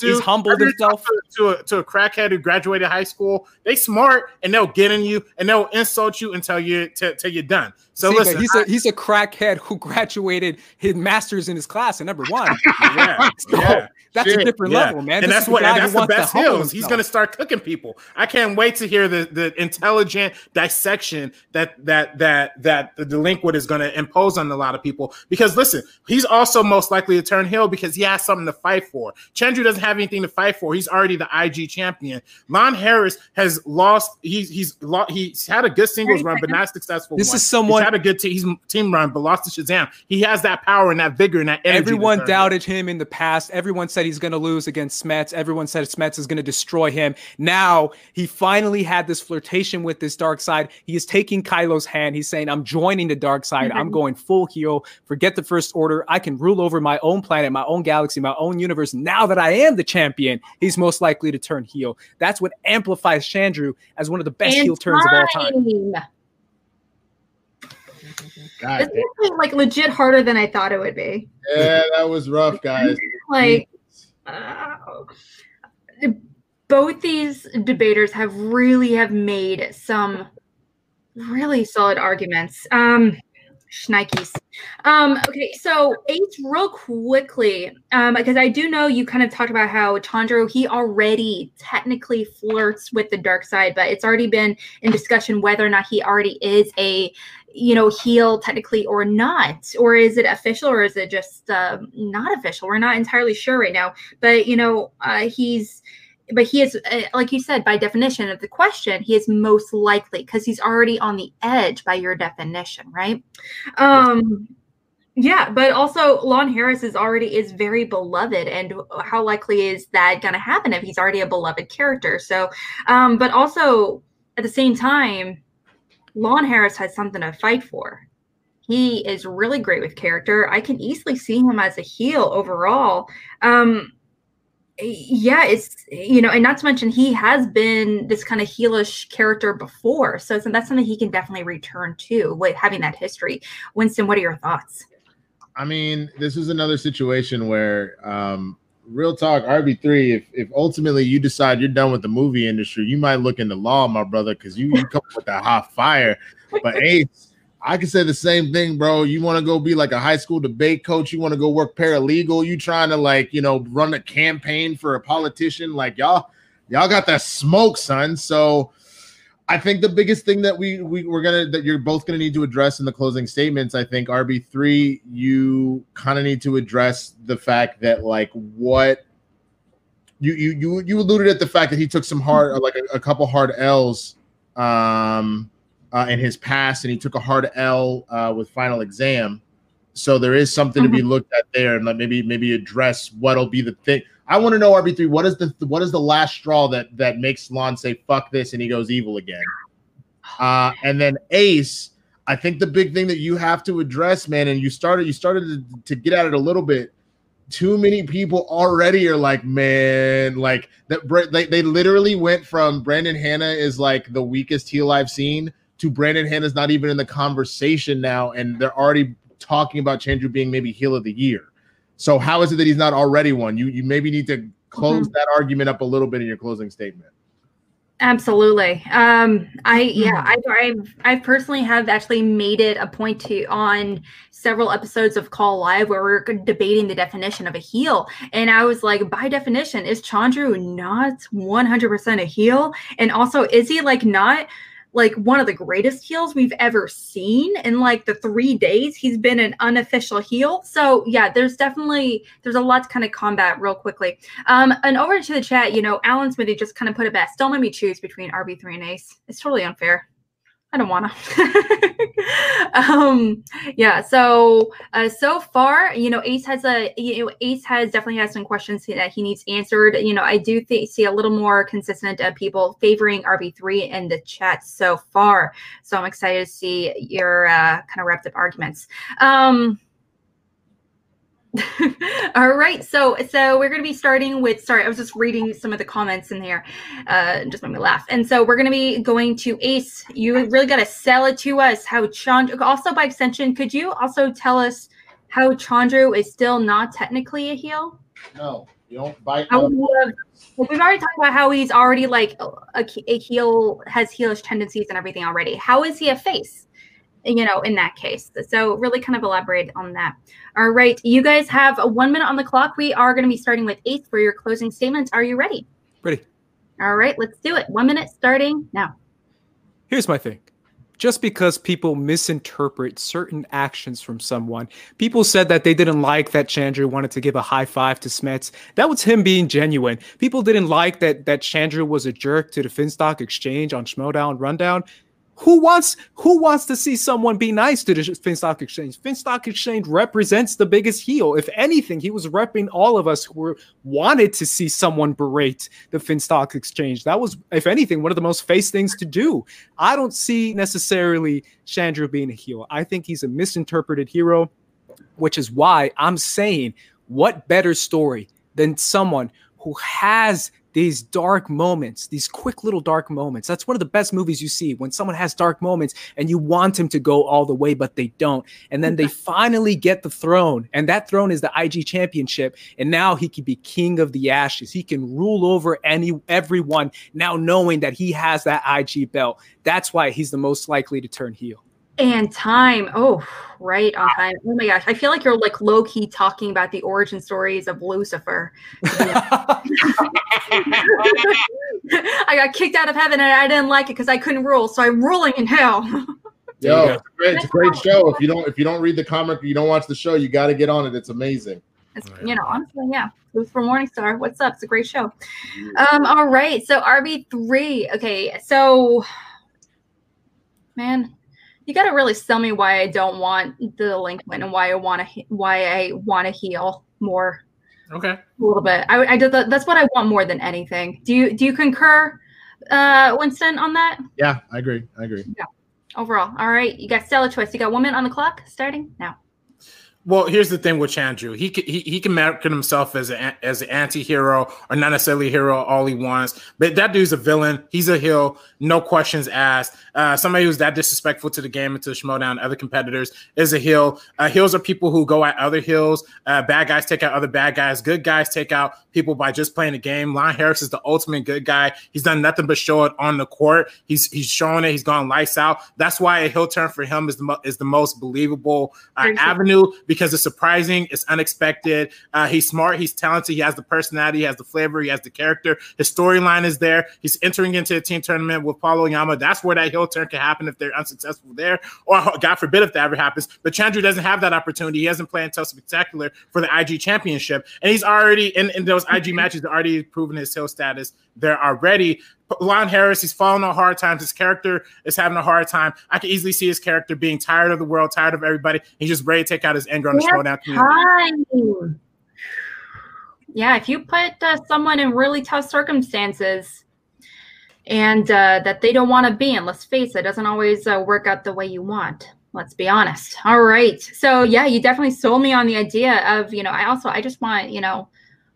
He's humbled Have you ever himself. To, a, to a crackhead who graduated high school, they smart and they'll get in you and they'll insult you until you till you're done. So See, listen, he's a he's a crackhead who graduated his master's in his class at number one. yeah, So, yeah. that's a different Yeah. level, man. And This that's what and that's the best heels. He's gonna start cooking people. I can't wait to hear the the intelligent dissection that that that that the delinquent is gonna impose on a lot of people. Because listen, he's also most likely to turn heel because he has something to fight for. Chandru doesn't have anything to fight for. He's already the IG champion. Lon Harris has lost. He's he's lo- he's had a good singles run, but not a successful. This one. is someone- He's had a good te- he's team run, but lost to Shazam. He has that power and that vigor and that energy. Everyone doubted him in the past. Everyone said he's going to lose against Smets. Everyone said Smets is going to destroy him. Now he finally had this flirtation with this dark side. He is taking Kylo's hand. He's saying, I'm joining the dark side. I'm going full heel. Forget the first order. I can rule over my own planet, my own galaxy, my own universe. Now that I am the champion, he's most likely to turn heel. That's what amplifies Chandru as one of the best heel turns of all time. God It's actually, like legit harder than I thought it would be. Yeah, that was rough, guys. Like, uh, both these debaters have really have made some really solid arguments. Um, Schnikes. Um, okay, so Ace, real quickly, um, because I do know you kind of talked about how Chandru he already technically flirts with the dark side, but it's already been in discussion whether or not he already is a you know heel technically or not or is it official or is it just uh, not official we're not entirely sure right now but you know uh, he's but he is uh, like you said by definition of the question he is most likely because he's already on the edge by your definition right? Um yeah but also lon harris is already is very beloved and how likely is that going to happen if he's already a beloved character? So um but also at the same time lon harris has something to fight for. He is really great with character. I can easily see him as a heel overall. Um yeah, it's you know, and not to mention he has been this kind of heelish character before, so, that's something he can definitely return to with having that history. Winston, what are your thoughts? I mean, this is another situation where, um, real talk, RB three. If if ultimately you decide you're done with the movie industry, you might look into law, my brother, because you, you come with that hot fire. But Ace, I can say the same thing, bro. You want to go be like a high school debate coach. You want to go work paralegal. You trying to like, you know, run a campaign for a politician. Like y'all, y'all got that smoke, son. So I think the biggest thing that we, we we're gonna that you're both gonna need to address in the closing statements. I think RB three, you kind of need to address the fact that like what you you you you alluded at the fact that he took some hard like a, a couple hard L's um uh, in his past, and he took a hard L uh, with final exam. So there is something mm-hmm. to be mm-hmm. looked at there, and like maybe maybe address what'll be the thing. I want to know RB three. What is the what is the last straw that that makes Lon say fuck this and he goes evil again? Uh, and then Ace, I think the big thing that you have to address, man, and you started you started to, to get at it a little bit. Too many people already are like, man, like that. They, they literally went from Brandon Hannah is like the weakest heel I've seen to Brandon Hanna's not even in the conversation now, and they're already talking about Chandru being maybe heel of the year. So how is it that he's not already one? You you maybe need to close mm-hmm. that argument up a little bit in your closing statement. Absolutely. Um, I yeah, I I've, I personally have actually made it a point to on several episodes of Call Live where we're debating the definition of a heel, and I was like, by definition, is Chandru not one hundred percent a heel? And also, is he like not? Like one of the greatest heels we've ever seen in like the three days. He's been an unofficial heel. So yeah there's definitely there's a lot to kind of combat real quickly. Um and over to the chat you know alan smithy just kind of put it best. Don't let me choose between rb3 and ace. It's totally unfair I don't want to. um, yeah. So uh, so far, you know, Ace has a you know, Ace has definitely has some questions that he needs answered. You know, I do th- see a little more consistent uh, people favoring RB three in the chat so far. So I'm excited to see your uh, kind of wrapped up arguments. Um, All right, so so we're going to be starting with. Sorry, I was just reading some of the comments in there, uh, just made me laugh. And so we're going to be going to Ace. You really got to sell it to us. How Chandru? Also, by extension, could you also tell us how Chandru is still not technically a heel? No, you don't bite. I would love, we've already talked about how he's already like a, a heel, has heelish tendencies and everything already. How is he a face? You know, in that case. So really kind of elaborate on that. All right. You guys have a one minute on the clock. We are going to be starting with eighth for your closing statements. Are you ready? Ready. All right. Let's do it. One minute starting now. Here's my thing. Just because people misinterpret certain actions from someone, people said that they didn't like that Chandru wanted to give a high five to Smets. That was him being genuine. People didn't like that that Chandru was a jerk to the Finstock Exchange on Schmoedown Rundown. Who wants who wants to see someone be nice to the Finstock Exchange? Finstock Exchange represents the biggest heel. If anything, he was repping all of us who were, wanted to see someone berate the Finstock Exchange. That was, if anything, one of the most face things to do. I don't see necessarily Chandru being a heel. I think he's a misinterpreted hero, which is why I'm saying, what better story than someone who has these dark moments, these quick little dark moments. That's one of the best movies you see when someone has dark moments and you want him to go all the way, but they don't. And then they finally get the throne, and that throne is the IG championship. And now he can be king of the ashes. He can rule over any everyone now knowing that he has that IG belt. That's why he's the most likely to turn heel. And time. Oh, right on time. Oh my gosh. I feel like you're like low key talking about the origin stories of Lucifer. I got kicked out of heaven and I didn't like it because I couldn't rule. So I'm ruling in hell. Yo, it's, great, it's a great show. If you don't if you don't read the comic, you don't watch the show, you got to get on it. It's amazing. It's, you know, honestly, yeah. Lucifer Morningstar. What's up? It's a great show. Um, all right. So RB3. Okay. So man, you got to really sell me why I don't want the delinquent and why I want to why I want to heal more. Okay. A little bit. I, I did that. That's what I want more than anything. Do you do you concur, uh, Winston, on that? Yeah, I agree. I agree. Yeah. Overall, all right. You got stellar choice. You got woman on the clock starting now. Well, here's the thing with Chandru. He can, he, he can market himself as an as an anti-hero or not necessarily a hero all he wants. But that dude's a villain. He's a heel, no questions asked. Uh, somebody who's that disrespectful to the game and to the Schmoedown, other competitors is a heel. Uh, heels are people who go at other heels. Uh, bad guys take out other bad guys. Good guys take out people by just playing the game. Lon Harris is the ultimate good guy. He's done nothing but show it on the court. He's he's showing it. He's gone lights out. That's why a heel turn for him is the mo- is the most believable uh, avenue because it's surprising, it's unexpected. Uh, he's smart, he's talented, he has the personality, he has the flavor, he has the character. His storyline is there. He's entering into a team tournament with Paulo Yama. That's where that heel turn can happen if they're unsuccessful there, or God forbid if that ever happens. But Chandru doesn't have that opportunity. He hasn't played until spectacular for the IG championship, and he's already in, in those IG matches, already proven his heel status there already. Lon Harris, he's falling on hard times. His character is having a hard time. I can easily see his character being tired of the world, tired of everybody. He's just ready to take out his anger on the Schmoedown community. Yeah, if you put uh, someone in really tough circumstances and uh, that they don't want to be in, let's face it, it doesn't always uh, work out the way you want. Let's be honest. All right. So, yeah, you definitely sold me on the idea of, you know, I also, I just want, you know,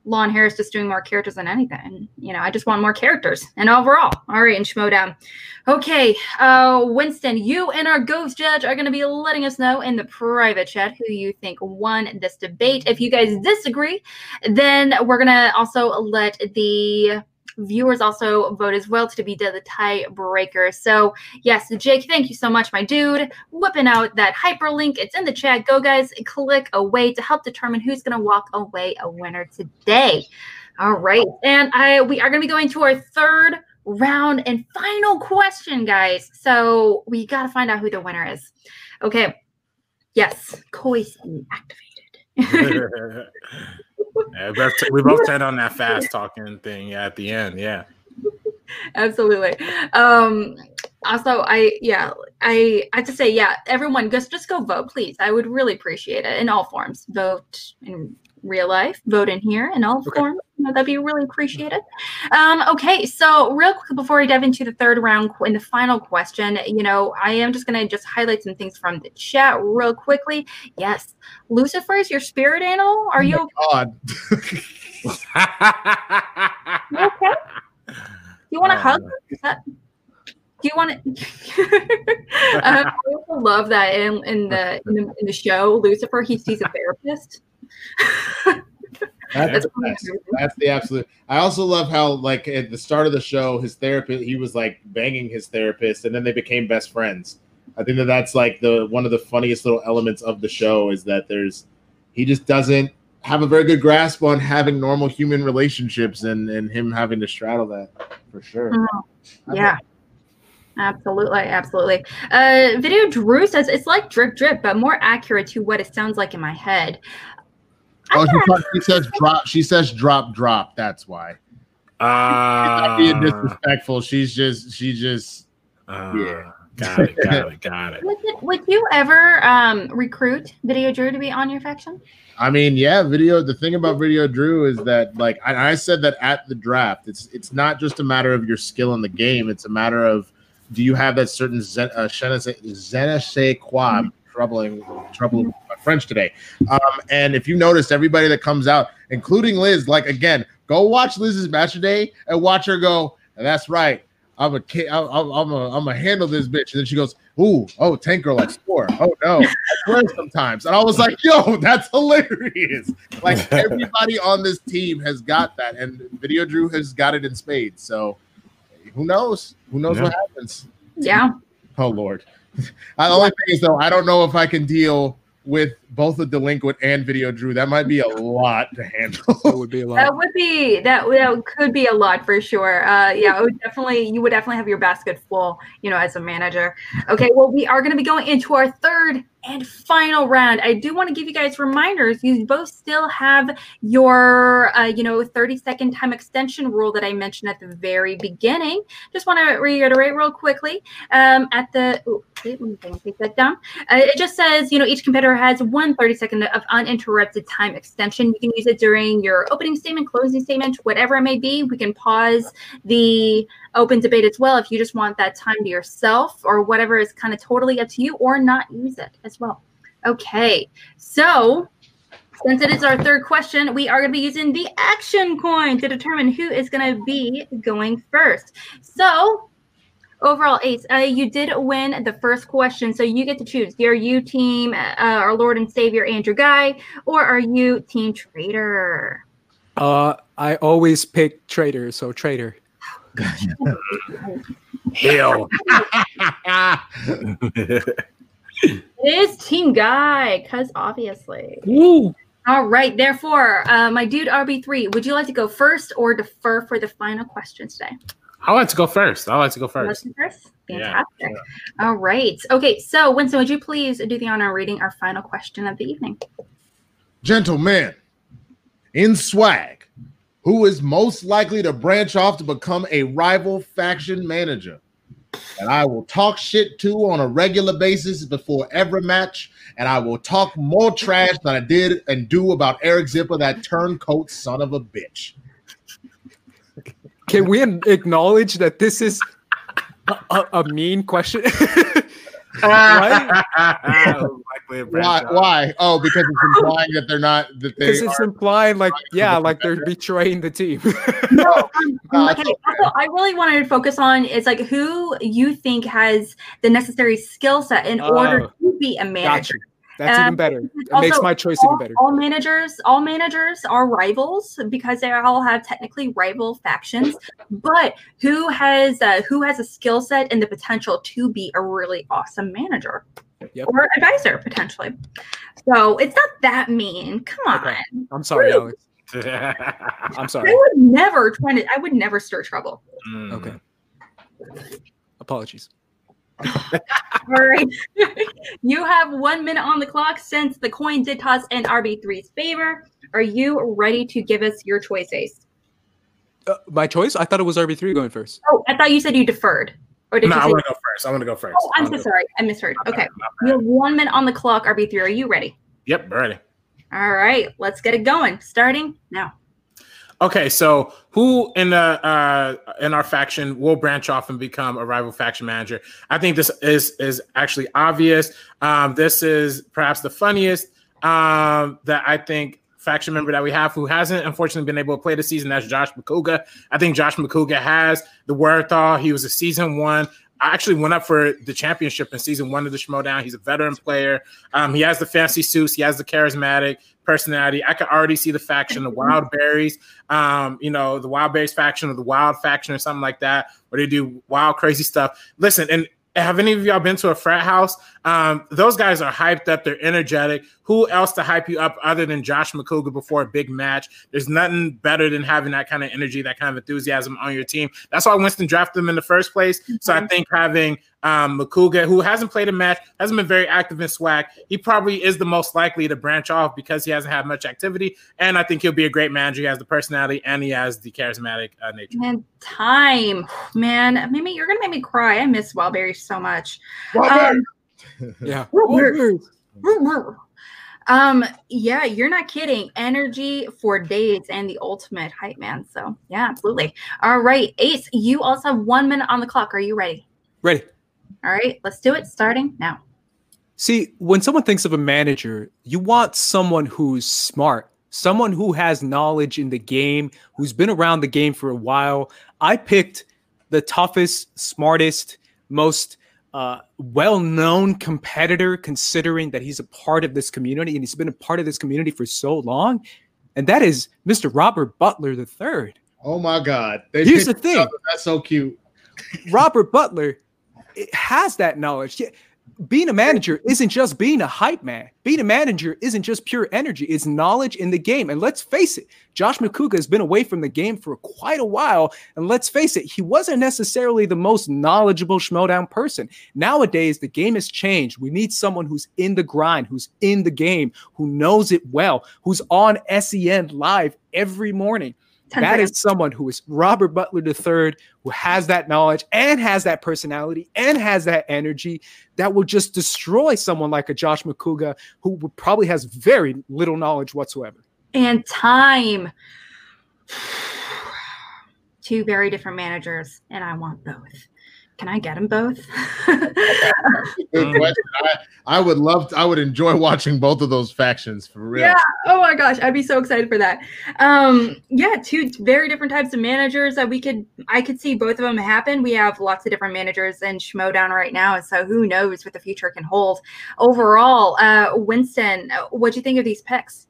Lon Harris just doing more characters than anything. You know, I just want more characters and overall. All right, and Schmoedown. Okay, uh, Winston, you and our ghost judge are going to be letting us know in the private chat who you think won this debate. If you guys disagree, then we're going to also let the viewers also vote as well to be the tiebreaker. So, yes, Jake, thank you so much, my dude. Whipping out that hyperlink. It's in the chat. Go, guys, click away to help determine who's going to walk away a winner today. All right. And I we are going to be going to our third round and final question, guys. So, we got to find out who the winner is. Okay. Yes, Koi activated. yeah, we both turned on that fast talking thing at the end. Yeah. Absolutely. Um, also, I yeah, I I have to say yeah, everyone just just go vote, please. I would really appreciate it in all forms. Vote in real life, vote in here in all okay. forms. You know, that'd be really appreciated. Um, okay, so real quick before we dive into the third round in the final question, you know, I am just gonna just highlight some things from the chat real quickly. Yes, Lucifer is your spirit animal. Are oh you? God. you okay? You want to uh, hug? That, do you want to? um, I love that in, in the, in the in the show Lucifer, he sees a therapist. That's, that's, that's, the absolute. I also love how, like, at the start of the show, his therapist, he was like banging his therapist, and then they became best friends. I think that that's like the one of the funniest little elements of the show is that there's he just doesn't have a very good grasp on having normal human relationships and and him having to straddle that for sure. Mm-hmm. Yeah. Absolutely, absolutely. Uh, video Drew says it's like drip drip, but more accurate to what it sounds like in my head. Oh, she, she, says drop. She says drop, drop. That's why. Uh, being disrespectful. She's just, she just, uh, yeah. Got it. Got it. Got it. Would, would you ever um, recruit Video Drew to be on your faction? I mean, yeah, video. The thing about Video Drew is that, like, I, I said that at the draft, it's it's not just a matter of your skill in the game. It's a matter of do you have that certain zen, uh, je ne sais quoi troubling troubling my French today. Um, and if you notice, everybody that comes out, including Liz, like again, go watch Liz's match today and watch her go. That's right. I'm a kid. I'm, I'm a, I'm a handle this bitch. And then she goes, "Ooh, oh, tank girl like score. Oh no, I swear sometimes." And I was like, "Yo, that's hilarious!" Like everybody on this team has got that, and Video Drew has got it in spades. So who knows? Who knows yeah. what happens? Yeah. Oh Lord. the only thing is though, I don't know if I can deal with both the delinquent and video drew that might be a lot to handle. That would be a lot. That would be that, that could be a lot for sure. Uh yeah would definitely you would definitely have your basket full you know as a manager. Okay well we are going to be going into our third and final round. I do want to give you guys reminders. You both still have your uh, you know 30 second time extension rule that i mentioned at the very beginning. Just want to reiterate real quickly um, at the ooh, wait, let me take that down. Uh, it just says you know each competitor has one 30 second of uninterrupted time extension you can use it during your opening statement closing statement whatever it may be we can pause the open debate as well if you just want that time to yourself or whatever is kind of totally up to you or not use it as well. Okay, so since it is our third question, we are going to be using the action coin to determine who is going to be going first. So, overall, Ace, uh, you did win the first question, so you get to choose. Are you team uh, our Lord and Savior Andrew Guy, or are you team Trader? Uh, I always pick Trader, so Trader. Hell. it is Team Guy, because obviously. Woo! All right. Therefore, uh, my dude RB3, would you like to go first or defer for the final question today? I like to go first. I like to go first. first? Fantastic. Yeah, yeah. All right. Okay. So, Winston, would you please do the honor of reading our final question of the evening? Gentlemen, in swag, who is most likely to branch off to become a rival faction manager? And I will talk shit to on a regular basis before every match and I will talk more trash than I did and do about Eric Zipper, that turncoat son of a bitch. Can we acknowledge that this is a, a, a mean question? why? why? Oh, because it's implying that they're not that they. Because it's implying like yeah, like they're betraying the team. no, um, okay. Also, I really wanted to focus on is like who you think has the necessary skill set in order oh, to be a manager. That's um, even better. It also, makes my choice all, even better. All managers, all managers are rivals because they all have technically rival factions. But who has uh, who has a skill set and the potential to be a really awesome manager yep. or advisor potentially? So it's not that mean. Come on. Okay. I'm sorry, Alex. I'm sorry. I would never try to. I would never stir trouble. Mm. Okay. Apologies. All right. you have one minute on the clock since the coin did toss in RB3's favor. Are you ready to give us your choice, Ace? Uh, my choice? I thought it was RB3 going first. Oh, I thought you said you deferred. Or did no, you I want to go first. I want to go first. Oh, I'm so sorry. I misheard. Okay. You have one minute on the clock, RB3. Are you ready? Yep, ready. All right. Let's get it going. Starting now. Okay, so who in the uh, in our faction will branch off and become a rival faction manager? I think this is is actually obvious. Um, this is perhaps the funniest um, that I think faction member that we have who hasn't unfortunately been able to play the season. That's Josh Macuga. I think Josh Macuga has the wherewithal. He was a season one. I actually went up for the championship in season one of the Schmoedown. He's a veteran player. Um, he has the fancy suits. He has the charismatic personality. I could already see the faction, the Wild Berries, um, you know, the Wild Berries faction or the Wild faction or something like that, where they do wild, crazy stuff. Listen, and have any of y'all been to a frat house? Um, those guys are hyped up. They're energetic. Who else to hype you up other than Josh Macuga before a big match? There's nothing better than having that kind of energy, that kind of enthusiasm on your team. That's why Winston drafted them in the first place. Mm-hmm. So I think having um, Macuga, who hasn't played a match, hasn't been very active in swag. He probably is the most likely to branch off because he hasn't had much activity. And I think he'll be a great manager. He has the personality and he has the charismatic uh, nature. Man, time, man. Mimi, you're gonna make me cry. I miss Wildberry so much. Um, yeah. Um, yeah, you're not kidding. Energy for days and the ultimate hype man. So yeah, absolutely. All right, Ace, you also have one minute on the clock. Are you ready? Ready. All right, let's do it starting now. See, when someone thinks of a manager, you want someone who's smart, someone who has knowledge in the game, who's been around the game for a while. I picked the toughest, smartest, most uh, well-known competitor, considering that he's a part of this community and he's been a part of this community for so long, and that is Mr. Robert Butler III. Oh my God! They Here's the thing. That's so cute. Robert Butler has that knowledge. Being a manager isn't just being a hype man. Being a manager isn't just pure energy. It's knowledge in the game. And let's face it, Josh Macuga has been away from the game for quite a while. And let's face it, he wasn't necessarily the most knowledgeable Schmoedown person. Nowadays, the game has changed. We need someone who's in the grind, who's in the game, who knows it well, who's on SEN live every morning. That is someone who is Robert Butler III, who has that knowledge and has that personality and has that energy that will just destroy someone like a Josh Macuga, who probably has very little knowledge whatsoever. And time. Two very different managers, and I want both. Can I get them both? Good question. I, I would love to, I would enjoy watching both of those factions for real. Yeah. Oh my gosh. I'd be so excited for that. Um, yeah, two very different types of managers that we could I could see both of them happen. We have lots of different managers in Schmoedown right now. and So who knows what the future can hold. Overall, uh, Winston, what do you think of these picks?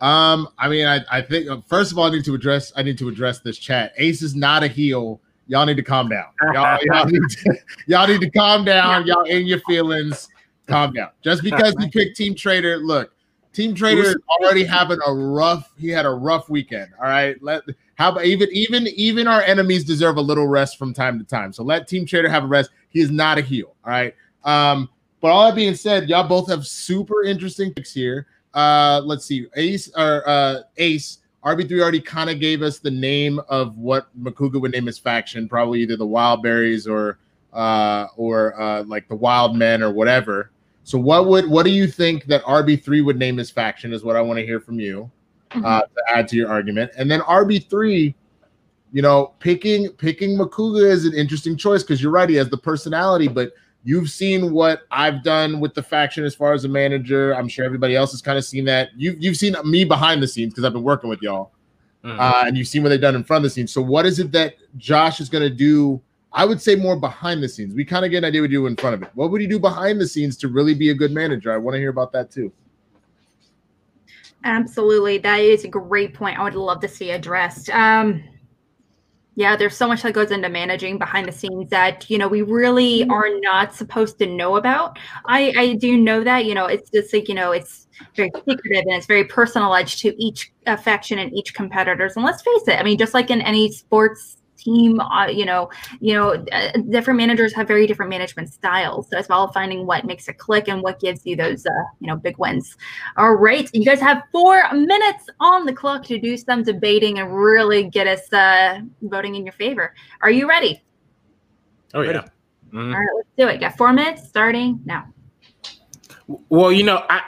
Um, I mean, I, I think uh, first of all, I need to address I need to address this chat. Ace is not a heel. Y'all need to calm down. Y'all, y'all, need, to, y'all need to calm down. Y'all in your feelings. Calm down. Just because you picked Team Trader, look, Team Trader is already having a rough. He had a rough weekend. All right. Let how about even even even our enemies deserve a little rest from time to time. So let Team Trader have a rest. He is not a heel. All right. Um, but all that being said, y'all both have super interesting picks here. Uh, let's see, Ace or uh, Ace RB3 already kind of gave us the name of what Macuga would name his faction, probably either the Wildberries or uh, or uh, like the Wild Men or whatever. So what would what do you think that RB3 would name his faction is what I want to hear from you uh, mm-hmm. to add to your argument. And then RB3, you know, picking picking Macuga is an interesting choice because you're right, he has the personality, but You've seen what I've done with the faction as far as a manager. I'm sure everybody else has kind of seen that. You've you've seen me behind the scenes because I've been working with y'all, mm-hmm. uh, and you've seen what they've done in front of the scenes. So what is it that Josh is going to do? I would say more behind the scenes. We kind of get an idea what you do in front of it. What would you do behind the scenes to really be a good manager? I want to hear about that too. Absolutely, that is a great point. I would love to see addressed. Um, yeah, there's so much that goes into managing behind the scenes that you know we really mm-hmm. are not supposed to know about. I I do know that you know it's just like you know it's very secretive and it's very personalized to each affection and each competitors. And let's face it, I mean, just like in any sports team uh, you know you know uh, different managers have very different management styles. So as well finding what makes it click and what gives you those uh, you know big wins. All right you guys have four minutes on the clock to do some debating and really get us uh, voting in your favor. Are you ready? Oh yeah. Mm-hmm. all right let's do it. You got four minutes starting now. Well you know i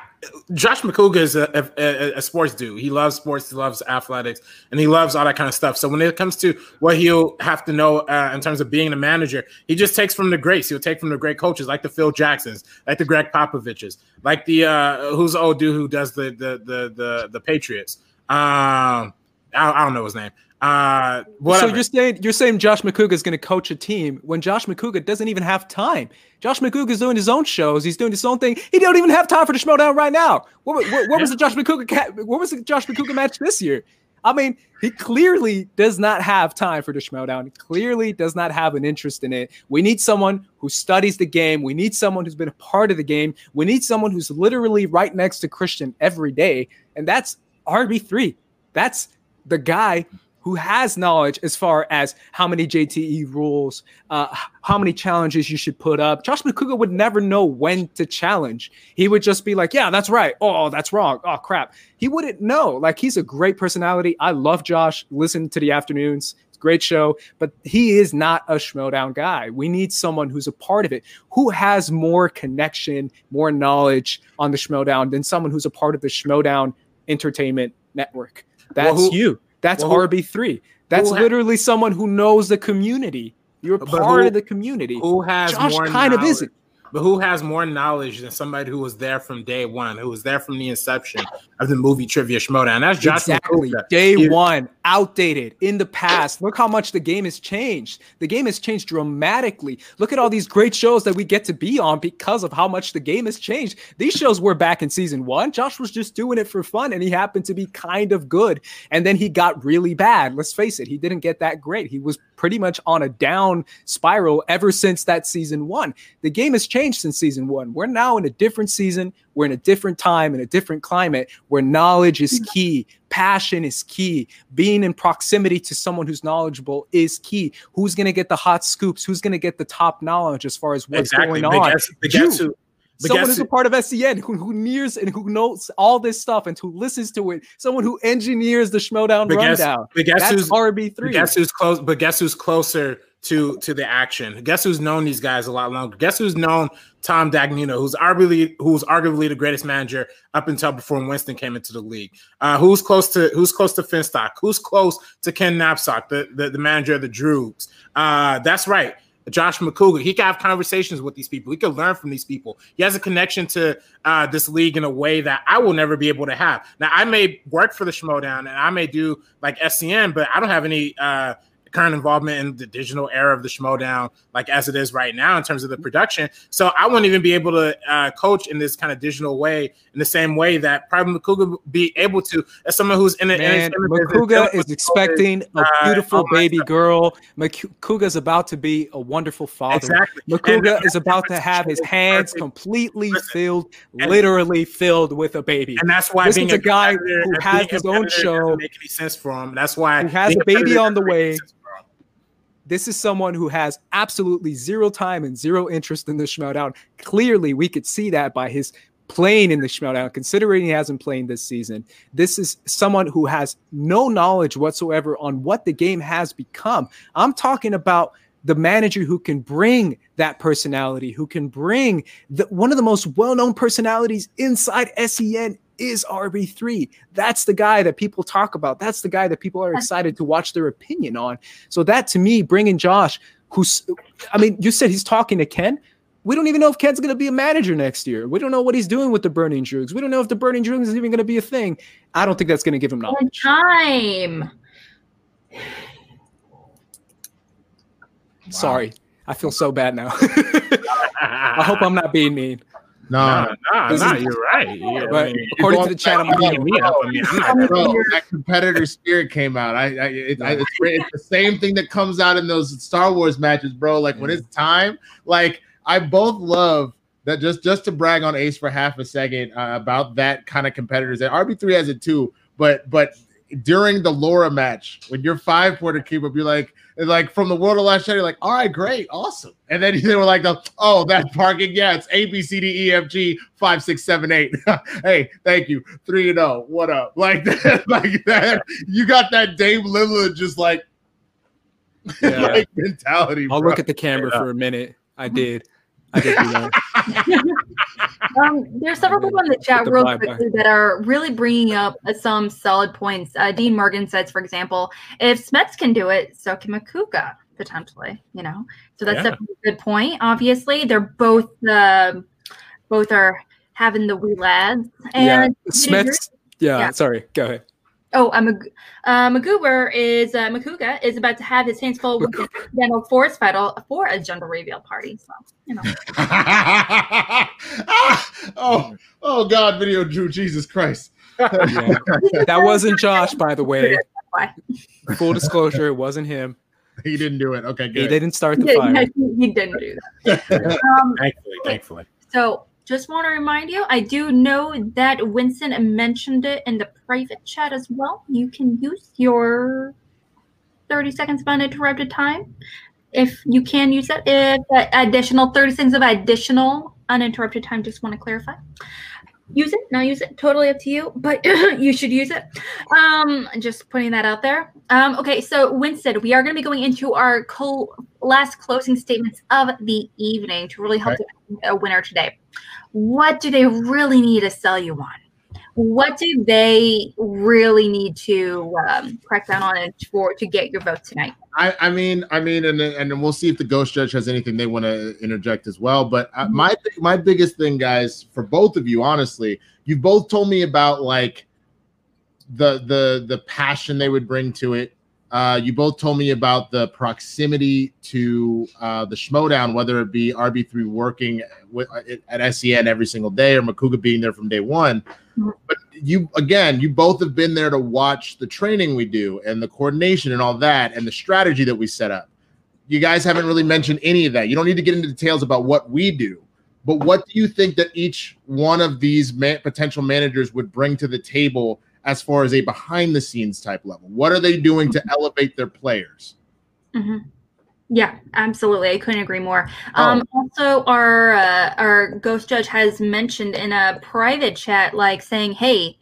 Josh Macuga is a, a, a, sports dude. He loves sports, he loves athletics, and he loves all that kind of stuff. So when it comes to what he'll have to know uh, in terms of being a manager, he just takes from the greats. He'll take from the great coaches like the Phil Jacksons, like the Gregg Popoviches, like the uh, who's the old dude who does the the the the, the Patriots. Um, I, I don't know his name. Uh, whatever. So you're saying you're saying Josh Macuga is going to coach a team when Josh Macuga doesn't even have time. Josh Macuga is doing his own shows. He's doing his own thing. He don't even have time for the Schmoedown right now. What, what, what was the Josh Macuga? What was the Josh Macuga match this year? I mean, he clearly does not have time for the Schmoedown. He clearly does not have an interest in it. We need someone who studies the game. We need someone who's been a part of the game. We need someone who's literally right next to Christian every day, and that's RB three. That's the guy who has knowledge as far as how many JTE rules, uh, how many challenges you should put up. Josh Macuga would never know when to challenge. He would just be like, yeah, that's right. Oh, that's wrong. Oh, crap. He wouldn't know. Like, he's a great personality. I love Josh. Listen to the afternoons. Great show, but he is not a Schmoedown guy. We need someone who's a part of it, who has more connection, more knowledge on the Schmoedown than someone who's a part of the Schmoedown Entertainment Network. That's well, who, you. That's well, RB3. That's literally someone who knows the community. You're part who, of the community. Who has Josh kind knowledge. of isn't. But who has more knowledge than somebody who was there from day one, who was there from the inception of the movie Trivia Schmoedown? That's Josh exactly. Day he, one, outdated in the past. Look how much the game has changed. The game has changed dramatically. Look at all these great shows that we get to be on because of how much the game has changed. These shows were back in season one. Josh was just doing it for fun, and he happened to be kind of good. And then he got really bad. Let's face it, he didn't get that great. He was pretty much on a down spiral ever since that season one. The game has changed since season one. We're now in a different season. We're in a different time, in a different climate where knowledge is mm-hmm. key, passion is key, being in proximity to someone who's knowledgeable is key. Who's going to get the hot scoops? Who's going to get the top knowledge as far as what's exactly. going on? Guess, guess who, someone who's a part of SCN who, who nears and who knows all this stuff and who listens to it. Someone who engineers the Schmoedown but guess, rundown. But guess That's who's RB three? Guess who's close? But guess who's closer to to the action? Guess who's known these guys a lot longer? Guess who's known Tom Dagnino, who's arguably who's arguably the greatest manager up until before Winston came into the league. Uh, who's close to who's close to Finstock? Who's close to Ken Napzok, the the, the manager of the Droogs? Uh, that's right. Josh Macuga. He can have conversations with these people. He can learn from these people. He has a connection to uh, this league in a way that I will never be able to have. Now, I may work for the Schmoedown and I may do like SCN, but I don't have any uh, current involvement in the digital era of the Schmoedown, like as it is right now in terms of the production. So I wouldn't even be able to uh, coach in this kind of digital way, in the same way that probably Macuga be able to, as someone who's in it. Macuga is expecting a uh, beautiful uh, baby girl. Macuga is about to be a wonderful father. Exactly. Macuga is about to have his hands completely Listen, filled, literally filled with a baby. And that's why this is a guy who has his own show. Make any sense for him. That's why he has a baby on the way. This is someone who has absolutely zero time and zero interest in the Schmoedown. Clearly, we could see that by his playing in the Schmoedown, considering he hasn't played this season. This is someone who has no knowledge whatsoever on what the game has become. I'm talking about the manager who can bring that personality, who can bring the, one of the most well-known personalities inside SEN is RB3. That's the guy that people talk about. That's the guy that people are excited to watch their opinion on. So that to me, bringing Josh, who's, I mean, you said he's talking to Ken. We don't even know if Ken's going to be a manager next year. We don't know what he's doing with the Burning Droogs. We don't know if the Burning Droogs is even going to be a thing. I don't think that's going to give him knowledge. Time. Sorry. I feel so bad now. I hope I'm not being mean. No, no, no, no you're right. Yeah, but I mean, according to the chat, I'm beating me up. I mean, that competitor spirit came out. I, I, it, I it's, it's, the same thing that comes out in those Star Wars matches, bro. Like when it's time, like I both love that. Just just to brag on Ace for half a second uh, about that kind of competitors. That RB three has it too, but but during the Laura match, when you're five pointer keep up, you're like, like from the world of last year, you're like, all right, great, awesome. And then they were like, oh, that's parking. Yeah, it's A, B, C, D, E, F, G, five, six, seven, eight. hey, thank you. Three and oh. What up? Like that, like that. You got that Dame Lillard just like, yeah. like mentality. I'll bro. look at the camera yeah. for a minute. I did. I did do that. um, there's several people in the chat real quickly that are really bringing up some solid points. Uh, Dean Morgan says, for example, if Smets can do it, so can Macuga potentially. You know, so that's yeah. a good point. Obviously, they're both uh, both are having the wee lads. And yeah, Smets. Yeah, yeah, sorry. Go ahead. Oh, uh, Mag- uh, Maguber is uh, Macuga is about to have his hands full with the dental force fiddle for a gender reveal party. So you know. oh, oh God! Video Drew, Jesus Christ. yeah. That wasn't Josh, by the way. Full disclosure, it wasn't him. He didn't do it. Okay, good. He didn't start the fire. he didn't do that. Um, thankfully, thankfully. So just want to remind you, I do know that Winston mentioned it in the private chat as well. You can use your 30 seconds of uninterrupted time if you can use that. If additional 30 seconds of additional uninterrupted time, just want to clarify. Use it, not use it, totally up to you, but you should use it. Um, just putting that out there. Um, okay, so Winston, we are going to be going into our co- last closing statements of the evening to really help okay. a winner today what do they really need to sell you on? What do they really need to um, crack down on it for to get your vote tonight? I, I mean, I mean, and and we'll see if the ghost judge has anything they want to interject as well. But uh, mm-hmm. my my biggest thing, guys, for both of you, honestly, you both told me about like the the the passion they would bring to it uh, you both told me about the proximity to uh, the Schmoedown, whether it be RB3 working with, uh, at SEN every single day or Macuga being there from day one. Mm-hmm. But you, again, you both have been there to watch the training we do and the coordination and all that and the strategy that we set up. You guys haven't really mentioned any of that. You don't need to get into details about what we do. But what do you think that each one of these man- potential managers would bring to the table as far as a behind the scenes type level? What are they doing to elevate their players? Mm-hmm. Yeah, absolutely. I couldn't agree more. Oh. Um, also, our uh, our ghost judge has mentioned in a private chat, like saying, "Hey,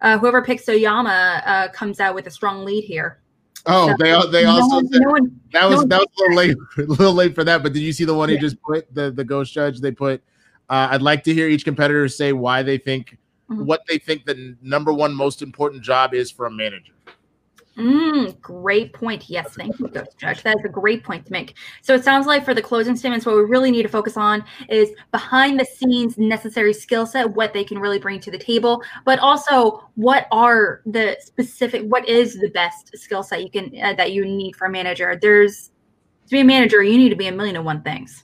uh, whoever picks Oyama uh, comes out with a strong lead here." Oh, so, they they also no, said, no one, that was no that was a little late, a little late for that. But did you see the one yeah. he just put the the ghost judge? They put. Uh, I'd like to hear each competitor say why they think mm-hmm. what they think the number one most important job is for a manager. Mm, great point. Yes, thank you, Ghost Judge. That is a great point to make. So it sounds like for the closing statements, what we really need to focus on is behind the scenes necessary skill set, what they can really bring to the table, but also what are the specific, what is the best skill set you can uh, that you need for a manager. There's to be a manager, you need to be a million and one things.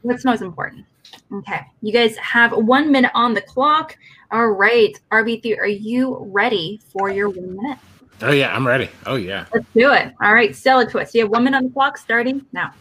What's most important? Okay, you guys have one minute on the clock. All right, RB3, are you ready for your one minute? Oh yeah, I'm ready. Oh yeah. Let's do it. All right, Stella Twist. You have one minute on the clock starting now.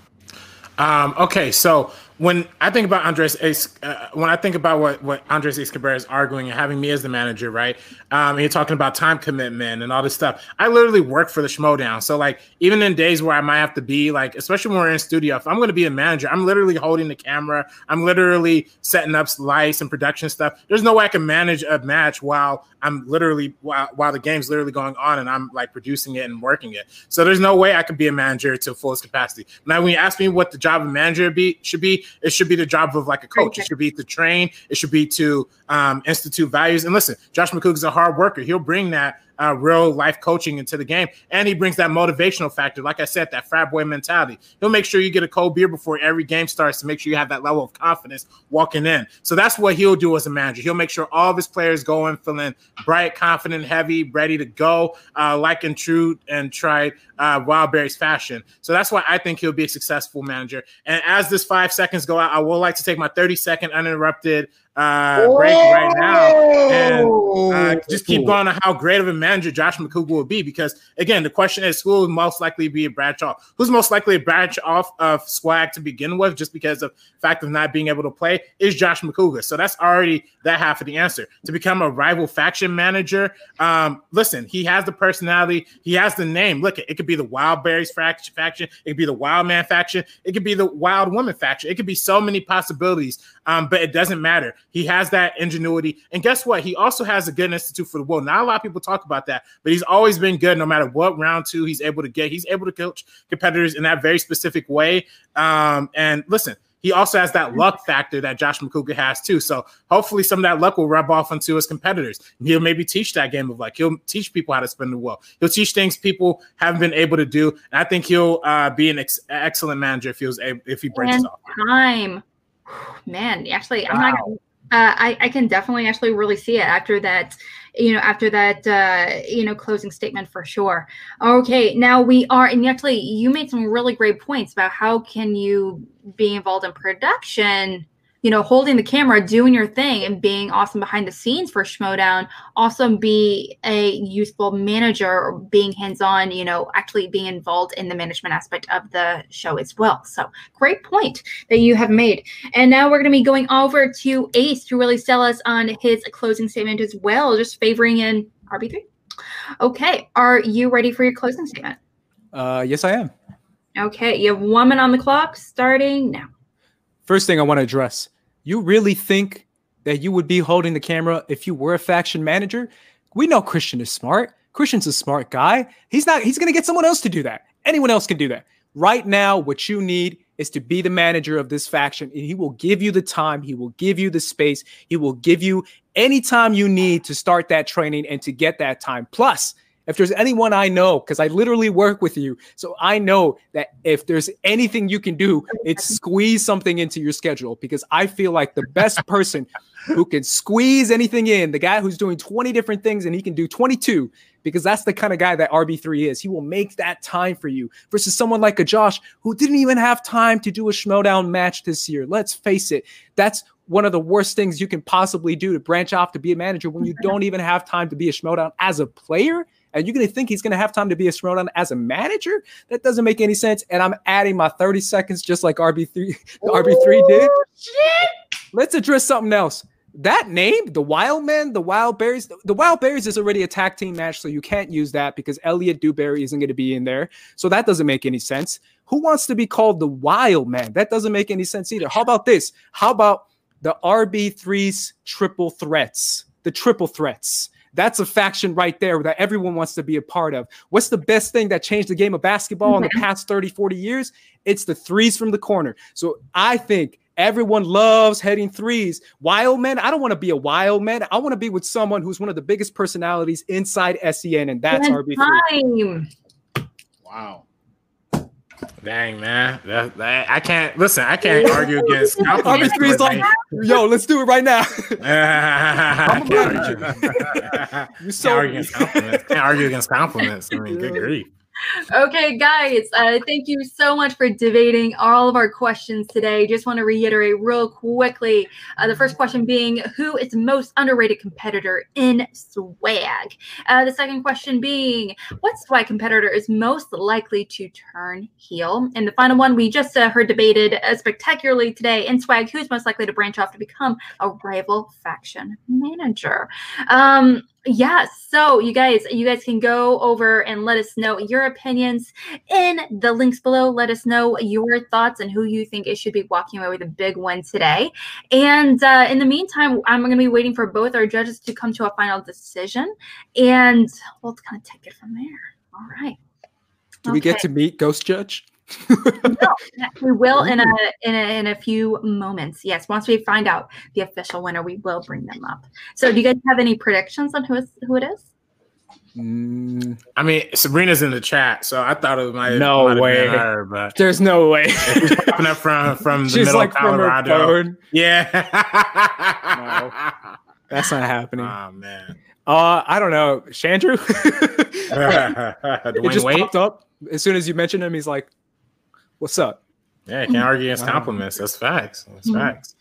Um, okay, so when I think about Andres, uh, when I think about what what Andres Escobar is arguing and having me as the manager, right? Um, you're talking about time commitment and all this stuff. I literally work for the Schmoedown. So like, even in days where I might have to be like, especially when we're in studio, if I'm going to be a manager, I'm literally holding the camera. I'm literally setting up lights and production stuff. There's no way I can manage a match while I'm literally while, while the game's literally going on and I'm like producing it and working it. So there's no way I can be a manager to fullest capacity. Now, when you ask me what the job of manager be should be, it should be the job of like a coach. It should be to train. It should be to um, institute values. And listen, Josh Macuga is a hard worker. He'll bring that uh, real life coaching into the game. And he brings that motivational factor. Like I said, that frat boy mentality. He'll make sure you get a cold beer before every game starts to make sure you have that level of confidence walking in. So that's what he'll do as a manager. He'll make sure all of his players go in feeling bright, confident, heavy, ready to go, uh, like in true and tried uh, Wildberries fashion. So that's why I think he'll be a successful manager. And as this five seconds go out, I would like to take my 30 second uninterrupted uh, break right now and uh, just keep going on how great of a manager Josh Macuga will be. Because again, the question is, who will most likely be a branch off? Who's most likely a branch off of swag to begin with, just because of fact of not being able to play? Is Josh Macuga. So that's already that half of the answer. To become a rival faction manager, um, listen, he has the personality, he has the name. Look, it could be the Wild Berries faction, it could be the Wild Man faction, it could be the Wild Woman faction. It could be so many possibilities, um, but it doesn't matter he has that ingenuity. And guess what? He also has a good institute for the will. Not a lot of people talk about that, but he's always been good no matter what round two he's able to get. He's able to coach competitors in that very specific way. Um, and listen, he also has that luck factor that Josh Macuga has too. So hopefully some of that luck will rub off onto his competitors. He'll maybe teach that game of luck. He'll teach people how to spin the wheel. He'll teach things people haven't been able to do. And I think he'll uh, be an ex- excellent manager if he was able, if he breaks and off. Time, man. Actually, I'm not. Gonna, uh, I, I can definitely actually really see it after that you know after that uh, you know closing statement for sure. Okay now we are and actually you made some really great points about how can you be involved in production you know, holding the camera, doing your thing, and being awesome behind the scenes for Schmoedown. Also, be a useful manager or being hands on, you know, actually being involved in the management aspect of the show as well. So, great point that you have made. And now we're going to be going over to Ace to really sell us on his closing statement as well, just favoring in RB3. Okay, are you ready for your closing statement? Uh, yes, I am. Okay, you have one minute on the clock starting now. First thing I want to address you really think that you would be holding the camera if you were a faction manager? We know Christian is smart. Christian's a smart guy. He's not, he's going to get someone else to do that. Anyone else can do that. Right now, what you need is to be the manager of this faction. And he will give you the time, he will give you the space, he will give you any time you need to start that training and to get that time. Plus, if there's anyone I know, because I literally work with you, so I know that if there's anything you can do, it's squeeze something into your schedule because I feel like the best person who can squeeze anything in, the guy who's doing 20 different things and he can do 22, because that's the kind of guy that RB3 is. He will make that time for you versus someone like a Josh who didn't even have time to do a Schmoedown match this year. Let's face it, that's one of the worst things you can possibly do to branch off to be a manager when you don't even have time to be a Schmoedown as a player and you're going to think he's going to have time to be a Schmoedown as a manager? That doesn't make any sense. And I'm adding my 30 seconds just like RB3 the RB3 did. Shit. Let's address something else. That name, the Wild Men, the Wild Berries, the, the Wild Berries is already a tag team match, so you can't use that because Elliot Dewberry isn't going to be in there. So that doesn't make any sense. Who wants to be called the Wild Man? That doesn't make any sense either. How about this? How about the RB3's triple threats? The triple threats. That's a faction right there that everyone wants to be a part of. What's the best thing that changed the game of basketball in the mm-hmm. past 30, 40 years? It's the threes from the corner. So I think Everyone loves heading threes. Wild man, I don't want to be a wild man. I want to be with someone who's one of the biggest personalities inside SEN, and that's RB3. Wow. Dang man, that, that, I can't listen. I can't argue against RB3 is like, yo, let's do it right now. I'm can't argue. you so can't argue against compliments. Can't argue against compliments. I mean, good grief okay, guys, uh, thank you so much for debating all of our questions today. Just want to reiterate real quickly uh, the first question being Who is the most underrated competitor in swag? Uh, the second question being What swag competitor is most likely to turn heel? And the final one we just uh, heard debated uh, spectacularly today in swag Who's most likely to branch off to become a rival faction manager? Um, yeah so you guys you guys can go over and let us know your opinions in the links below. Let us know your thoughts and who you think it should be walking away with a big win today. And uh, in the meantime i'm going to be waiting for both our judges to come to a final decision. And we'll kind of take it from there. All right. Do okay. we get to meet ghost judge no, we will in a, in a in a few moments. Yes, once we find out the official winner, we will bring them up. So, do you guys have any predictions on who is who it is? Mm. I mean, Sabrina's in the chat, so I thought it might. No might way. Her, but there's no way. She's popping up from from the She's middle like of Colorado. Yeah. no, that's not happening. Oh man. Uh, I don't know, Chandru. it just Wade? popped up as soon as you mentioned him. He's like, What's up? Yeah, can't argue against compliments. That's facts. That's mm-hmm. facts.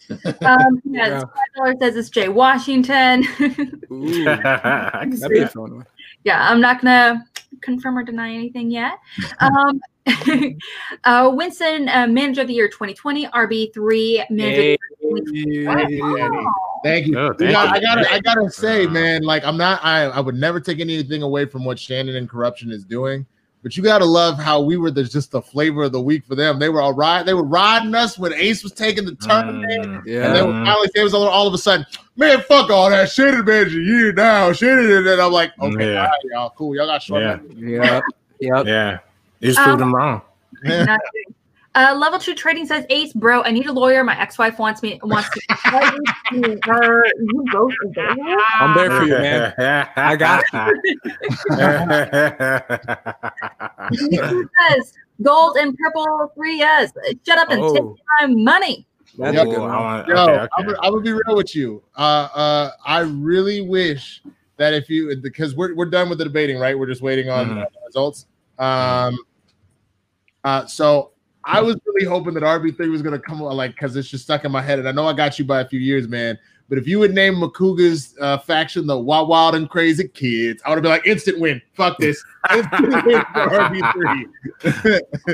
Um, yeah, yeah. says it's Jay Washington. That'd be a fun one. Yeah, I'm not gonna confirm or deny anything yet. Um, uh, Winston, uh, Manager of the Year 2020, RB3 Manager. Hey. Thank you. Oh, thank you. I gotta, I gotta say, man, like I'm not, I, I would never take anything away from what Shannon and Corruption is doing. But you gotta love how we were the just the flavor of the week for them. They were all right. They were riding us when Ace was taking the tournament. Mm, yeah. And they were finally it was all of a sudden, man, fuck all that shit manager you now. Shit and then I'm like, okay, yeah. y'all, cool. Y'all got short. Yeah. Yeah. Yep. Yeah. You just proved um, them wrong. Uh, level two trading says Ace, bro. I need a lawyer. My ex-wife wants me wants to. her. You both I'm there for you, man. I got you. says gold and purple three yes. Shut up and oh. take my money. That's yep. a good one. I Yo, okay, okay. I'm, I'm, gonna be real with you. Uh, uh, I really wish that if you because we're we're done with the debating, right? We're just waiting on mm-hmm. results. Um, uh, so I was really hoping that RB3 was gonna come like because it's just stuck in my head, and I know I got you by a few years, man. But if you would name Macuga's uh, faction the Wild, Wild and Crazy Kids, I would have been like instant win. Fuck this, RB3.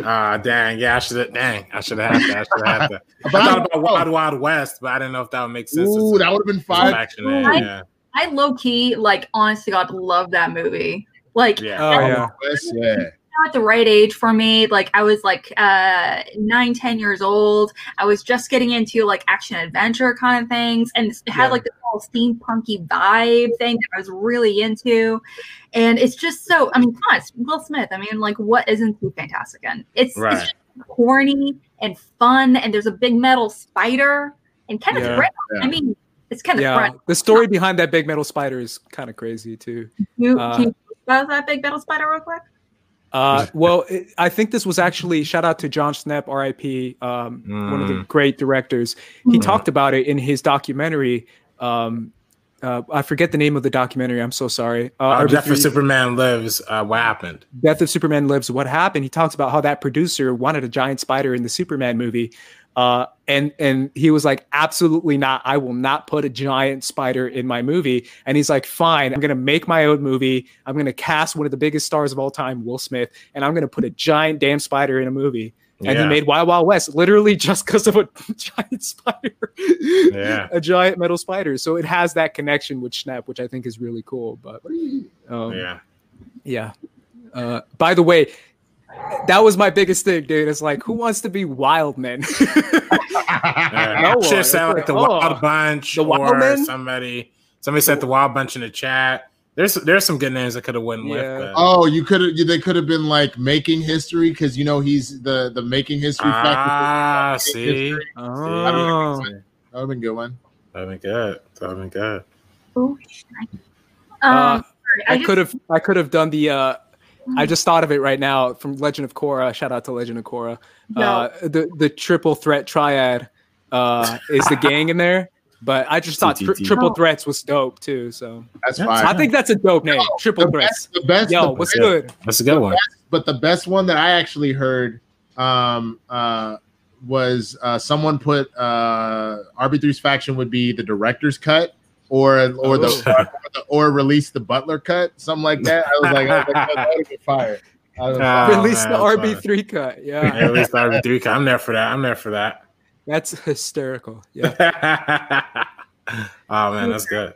Ah, uh, dang, yeah, I should have. Dang, I should have had that. I should have had that. I thought about Wild Wild West, but I didn't know if that would make sense. Ooh, that would have been fine. Faction, I, yeah. I low key, like, honest to God, love that movie. Like, yeah, oh yeah. yeah at the right age for me. Like I was like uh nine, ten years old. I was just getting into like action adventure kind of things, and it had yeah. like this whole steampunky vibe thing that I was really into. And it's just so. I mean, come on, it's Will Smith. I mean, like what isn't too fantastic? And it's, right. it's corny and fun, and there's a big metal spider and kind yeah. of. Yeah. I mean, it's kind of yeah. The story behind that big metal spider is kind of crazy too. You, uh, can you about that big metal spider real quick? Uh, well, it, I think this was actually shout out to Jon Schnepp, RIP, um, mm. one of the mm. great directors. He mm. talked about it in his documentary. Um, uh, I forget the name of the documentary. I'm so sorry. Uh, uh, Death of Superman Lives. Uh, what happened? Death of Superman Lives. What happened? He talks about how that producer wanted a giant spider in the Superman movie, uh, and and he was like, absolutely not. I will not put a giant spider in my movie. And he's like, fine. I'm gonna make my own movie. I'm gonna cast one of the biggest stars of all time, Will Smith, and I'm gonna put a giant damn spider in a movie. And yeah. he made Wild Wild West literally just because of a giant spider, yeah, a giant metal spider. So it has that connection with Schnepp, which I think is really cool. But um, yeah, yeah. Uh, by the way, that was my biggest thing, dude. It's like, who wants to be wild men? yeah, no Should sound like the oh, Wild Bunch the wild or men? somebody. Somebody said the Wild Bunch in the chat. There's there's some good names I could have went Yeah. with. but- Oh, you could have. They could have been like making history because you know he's the the making history ah, factor. see, Oh. That would have been a good one. that'd been good. That'd been good. Ooh, Uh, um, sorry, I could have I could have done the uh I just thought of it right now from Legend of Korra. Shout out to Legend of Korra. Uh, the the triple threat triad uh, is the gang in there, but I just thought tri- triple Oh. threats was dope too. So That's That's fine. I think that's a dope name. Triple the threats. best, the best, Yo, the what's best- good? That's a good one. but the best one that I actually heard um, uh, was uh, someone put uh, RB3's faction would be the director's cut or or the, Oh. or, the or release the Butler cut, something like that. I was like, I was like that would be fire. I was like, Oh, Release man, the RB three cut. Yeah, At least RB three. cut. I'm there for that. I'm there for that. that's hysterical. Yeah. oh man, that's good.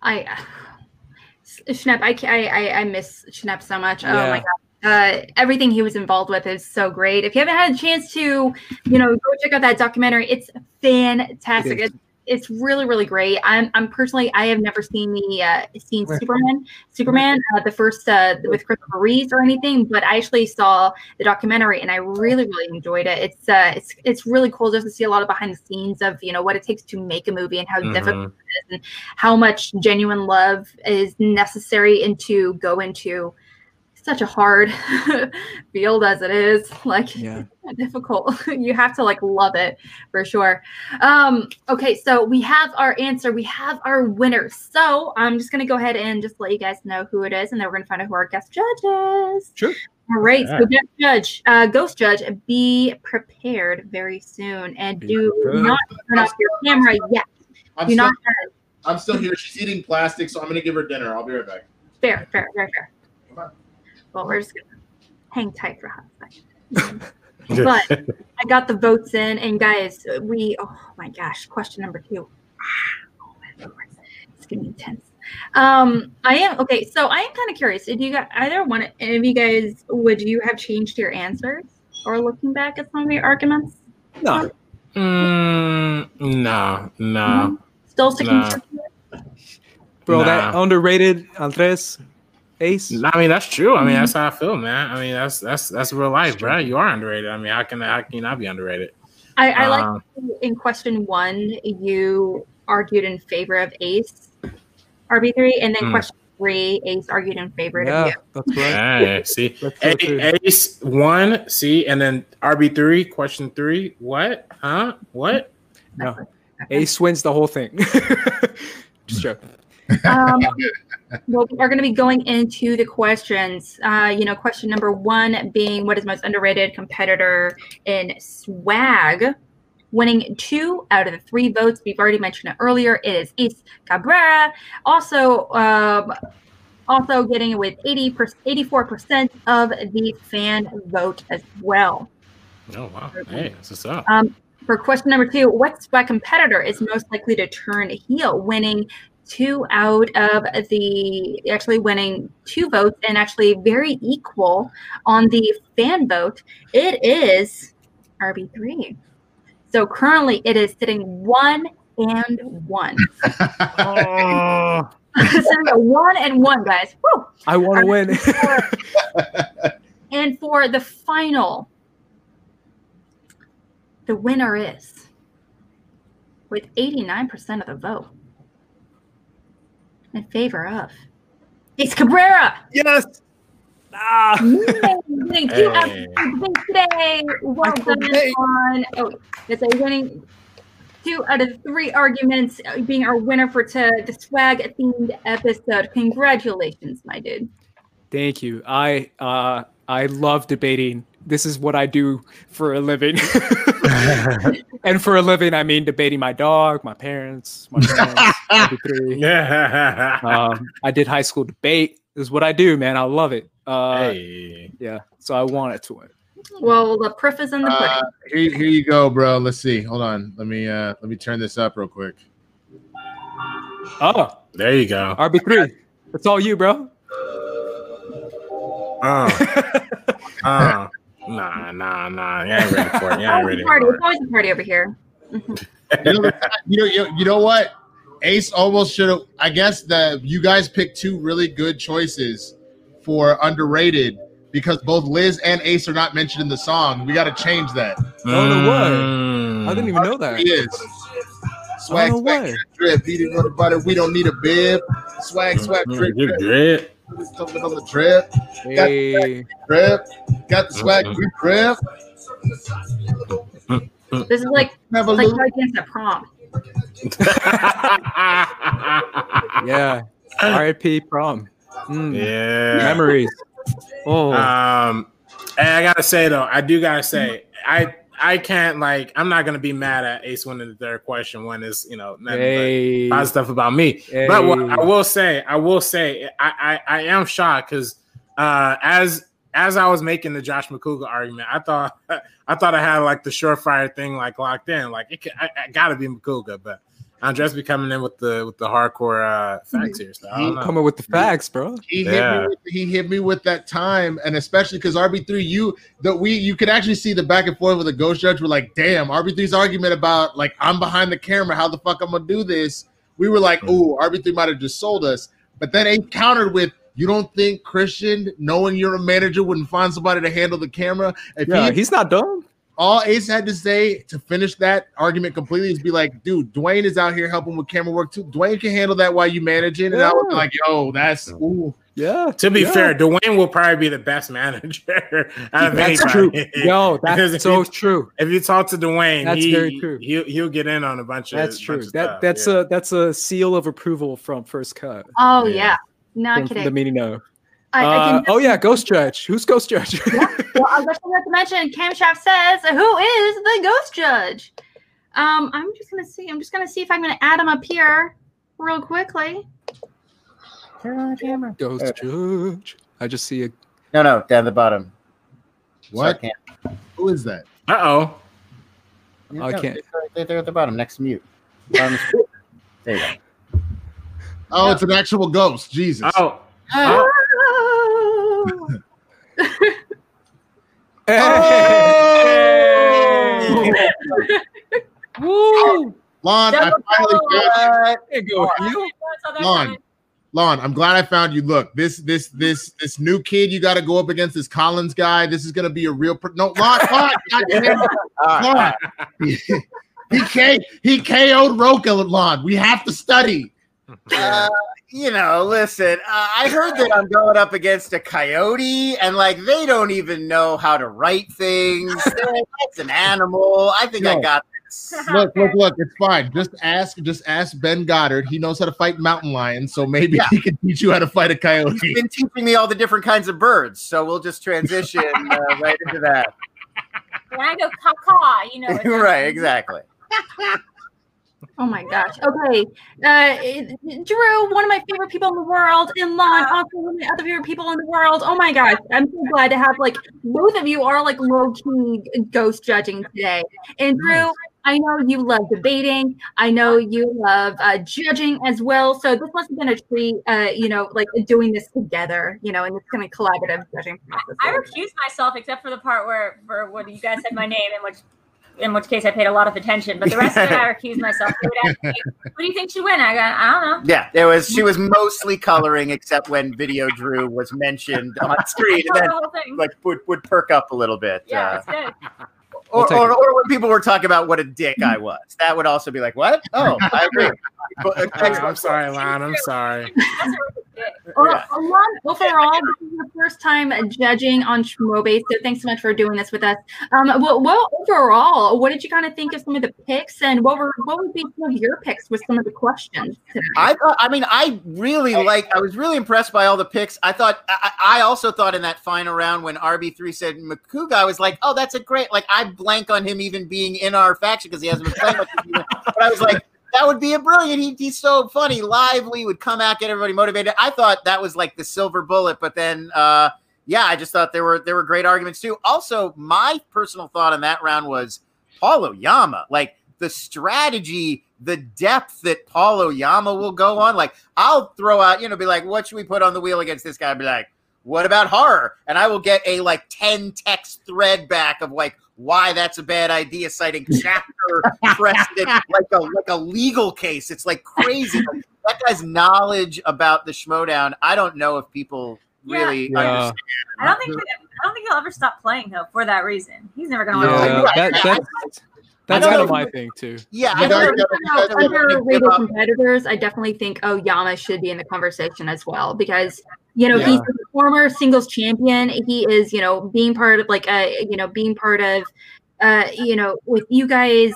I Schnepp, I, I I I miss Schnepp so much. Oh Yeah. my god. Uh, everything he was involved with is so great. If you haven't had a chance to, you know, go check out that documentary, it's fantastic. It is. It's, really, really great. I'm, I'm personally, I have never seen the uh, seen Superman, Superman, uh, the first uh, with Christopher Reeves or anything, but I actually saw the documentary and I really, really enjoyed it. It's, uh, it's, it's really cool just to see a lot of behind the scenes of you know what it takes to make a movie and how difficult Mhm. is and how much genuine love is necessary and to go into such a hard field as it is like Yeah. It's difficult you have to like love it for sure um okay so we have our answer we have our winner so i'm just gonna go ahead and just let you guys know who it is and then we're gonna find out who our guest judge is Sure. all right so guest judge uh ghost judge be prepared very soon and Be do prepared. not turn off your camera yet I'm, do still, not I'm still here. She's eating plastic, so I'm gonna give her dinner. I'll be right back. Fair, fair, fair, fair. Well, we're just gonna hang tight for a hot second. But I got the votes in, and guys, we oh my gosh, question number two. Oh my lord, it's getting intense. Um, I am okay. So I am kind of curious. Did you guys either one? Any of you guys would you have changed your answers or looking back at some of your arguments? No, Mm, no, no. Still sticking Nah. to bro, that underrated Andres Ace. I mean, that's true. I mean, that's how I feel, man. I mean, that's that's that's real life, bro. You are underrated. I mean, how can how can you not be underrated? I, I like Um, in question one, you argued in favor of Ace RB3, and then Hmm. question three, Ace argued in favor Yeah, of you. that's right. Hey, see, That's so true. A- Ace one, see, and then RB three, question three. What? Huh? What? No, Ace wins the whole thing. Just joking. Um, well, we are going to be going into the questions. Uh, you know, question number one being what is most underrated competitor in swag? Winning two out of the three votes. We've already mentioned it earlier. It is Ace Cabrera. Also, um, also getting it with 80 84% of the fan vote as well. Oh wow. Hey, that's what's up. Um, for question number two, what swag competitor is most likely to turn heel, winning two out of the actually winning two votes and actually very equal on the fan vote? It is RB3. So currently it is sitting one and one. Oh, sitting at one and one, guys. Woo! I want to win. And for the final, the winner is with 89% of the vote in favor of Ace Cabrera. yes. Ah. Winning two out of Hey. three today. Well done forget. on. Oh, it's a winning two out of three arguments, uh, being our winner for to the swag themed episode. Congratulations, my dude. Thank you. I uh I love debating. This is what I do for a living. and for a living, I mean debating my dog, my parents, my friends. Yeah. um, I did high school debate. This is what I do, man. I love it. Uh, hey. Yeah. So I want it to win. Well, the proof is in the pudding. Uh, here, here you go, bro. Let's see. Hold on. Let me uh let me turn this up real quick. Oh, There you go. RB3. It's all you, bro. Uh, uh, nah, nah, nah. You ain't ready for it. You ain't ready party. for It's always a party over here. You know, you know, you you know what? Ace almost should have. I guess that you guys picked two really good choices for underrated because both Liz and Ace are not mentioned in the song. We got to change that. Oh, no way. Mm. I didn't even know that. He is. Swag, swag, drip, drip. He didn't know about it. We don't need a bib. Swag, swag, drip, drip. Great. Something on the drip, Hey, drip. Got the swag, Mhm. drip, drip. This is like Never like lose. going against at prom. yeah. R.I.P. prom. Mm, yeah. Memories. Oh, Um, and I gotta say though, I do gotta say, I I can't like, I'm not gonna be mad at Ace winning the third question when it's you know nothing hey. but stuff about me. But what I will say, I will say, I I, I am shocked because uh, as as I was making the Josh Macuga argument, I thought I thought I had like the surefire thing like locked in, like it could, I, I gotta be Macuga, but Andres be coming in with the with the hardcore uh, facts here. So I don't. Coming with the facts, bro. He hit Yeah. me. With, he hit me with that time, and especially because RB three, you that we you could actually see the back and forth with the ghost judge. We're like, damn, RB 3s argument about like I'm behind the camera. How the fuck I'm gonna do this? We were like, oh, RB three might have just sold us, but then he countered with. You don't think Christian, knowing you're a manager, wouldn't find somebody to handle the camera? If Yeah, he, he's not dumb. All Ace had to say to finish that argument completely is be like, dude, Dwayne is out here helping with camera work too. Dwayne can handle that while you managing. And I was like, yo, that's ooh. Yeah. To be yeah. fair, Dwayne will probably be the best manager out of That's true. Yo, that's so you- true. If you talk to Dwayne, That's he, very true. He'll, he'll get in on a bunch of That's true. of That stuff, that's yeah. a that's a seal of approval from first cut. Oh Yeah. yeah. Not From kidding. the meeting no. I, I Uh, can oh yeah, Ghost Judge. Who's Ghost Judge? well, I just forgot to mention, Camshaft says, "Who is the ghost judge?" Um, I'm just gonna see. I'm just gonna see if I'm gonna add him up here real quickly. Turn on the camera. Ghost Judge. I just see a No, no, down the bottom. What? Sorry, Who is that? Uh oh. can't. I can't. They're, right there at the bottom, next mute. Bottom of the screen. there you go. Oh, it's an actual ghost. Jesus. Oh. Ah, Oh. Woo! Lon, I finally found what? There you go, heel. Lon. Lon, I'm glad I found you. Look, this this this this new kid you got to go up against this Collins guy. This is gonna be a real. Pro- no, Lon, Lon, God damn it. Lon. he K he KO'd Roka. Lon, we have to study. Uh, you know, listen, uh, I heard that I'm going up against a coyote, and like they don't even know how to write things. That's an animal. I think I got this. Look, look, look. It's fine. Just ask. Just ask Ben Goddard. He knows how to fight mountain lions, so maybe Yeah. he can teach you how to fight a coyote. He's been teaching me all the different kinds of birds, so we'll just transition uh, right into that. When I go caw you know. right, exactly. Oh my gosh. Okay. Uh, Drew, one of my favorite people in the world, and Lon, also one of my other favorite people in the world. Oh my gosh. I'm so glad to have like both of you are like low key ghost judging today. And Drew, I know you love debating. I know you love uh, judging as well. So this must have been a treat, uh, you know, like doing this together, you know, in this kind of collaborative judging process. I recused myself except for the part where for when you guys said my name, and which in which case I paid a lot of attention. But the rest of it, I recused myself. They would ask me, Who do you think she win? I go, I don't know. Yeah, there was. She was mostly coloring, except when Video Drew was mentioned on screen, and then the whole thing. like would, would perk up a little bit. yeah, uh, it's good. I'll or, or, or when people were talking about what a dick I was, that would also be like, "What? Oh, I agree." But, I'm sorry, Lon. I'm sorry. That's a really good. Well, Yeah. Alon, overall, this is your first time judging on Schmobe, so thanks so much for doing this with us. Um, well, well, overall, what did you kind of think of some of the picks, and what were what would be some of your picks with some of the questions? Tonight? I thought, I mean, I really like. I was really impressed by all the picks. I thought, I, I also thought in that final round when RB three said Macuga, I was like, oh, that's a great. Like, I blank on him even being in our faction because he hasn't been playing much. with you. but I was like, that would be a brilliant. He, he's so funny, lively, would come out, get everybody motivated. I thought that was like the silver bullet, but then, uh, yeah, I just thought there were there were great arguments too. Also, my personal thought on that round was Paul Oyama, like the strategy, the depth that Paul Oyama will go on. Like, I'll throw out, you know, be like, what should we put on the wheel against this guy? I'd be like, what about horror? And I will get a like 10 text thread back of like why that's a bad idea, citing chapter precedent like a like a legal case. It's like crazy. that guy's knowledge about the Schmoedown, I don't know if people really Yeah. understand. I don't think I don't think he'll ever stop playing though for that reason. He's never gonna Yeah, want to. that, that's that's kind of my thing too. Yeah, But I don't I- know. Now, because underrated competitors, I definitely think oh Yama should be in the conversation as well because you know Yeah. he's a former singles champion. He is you know being part of like a, you know being part of uh you know with you guys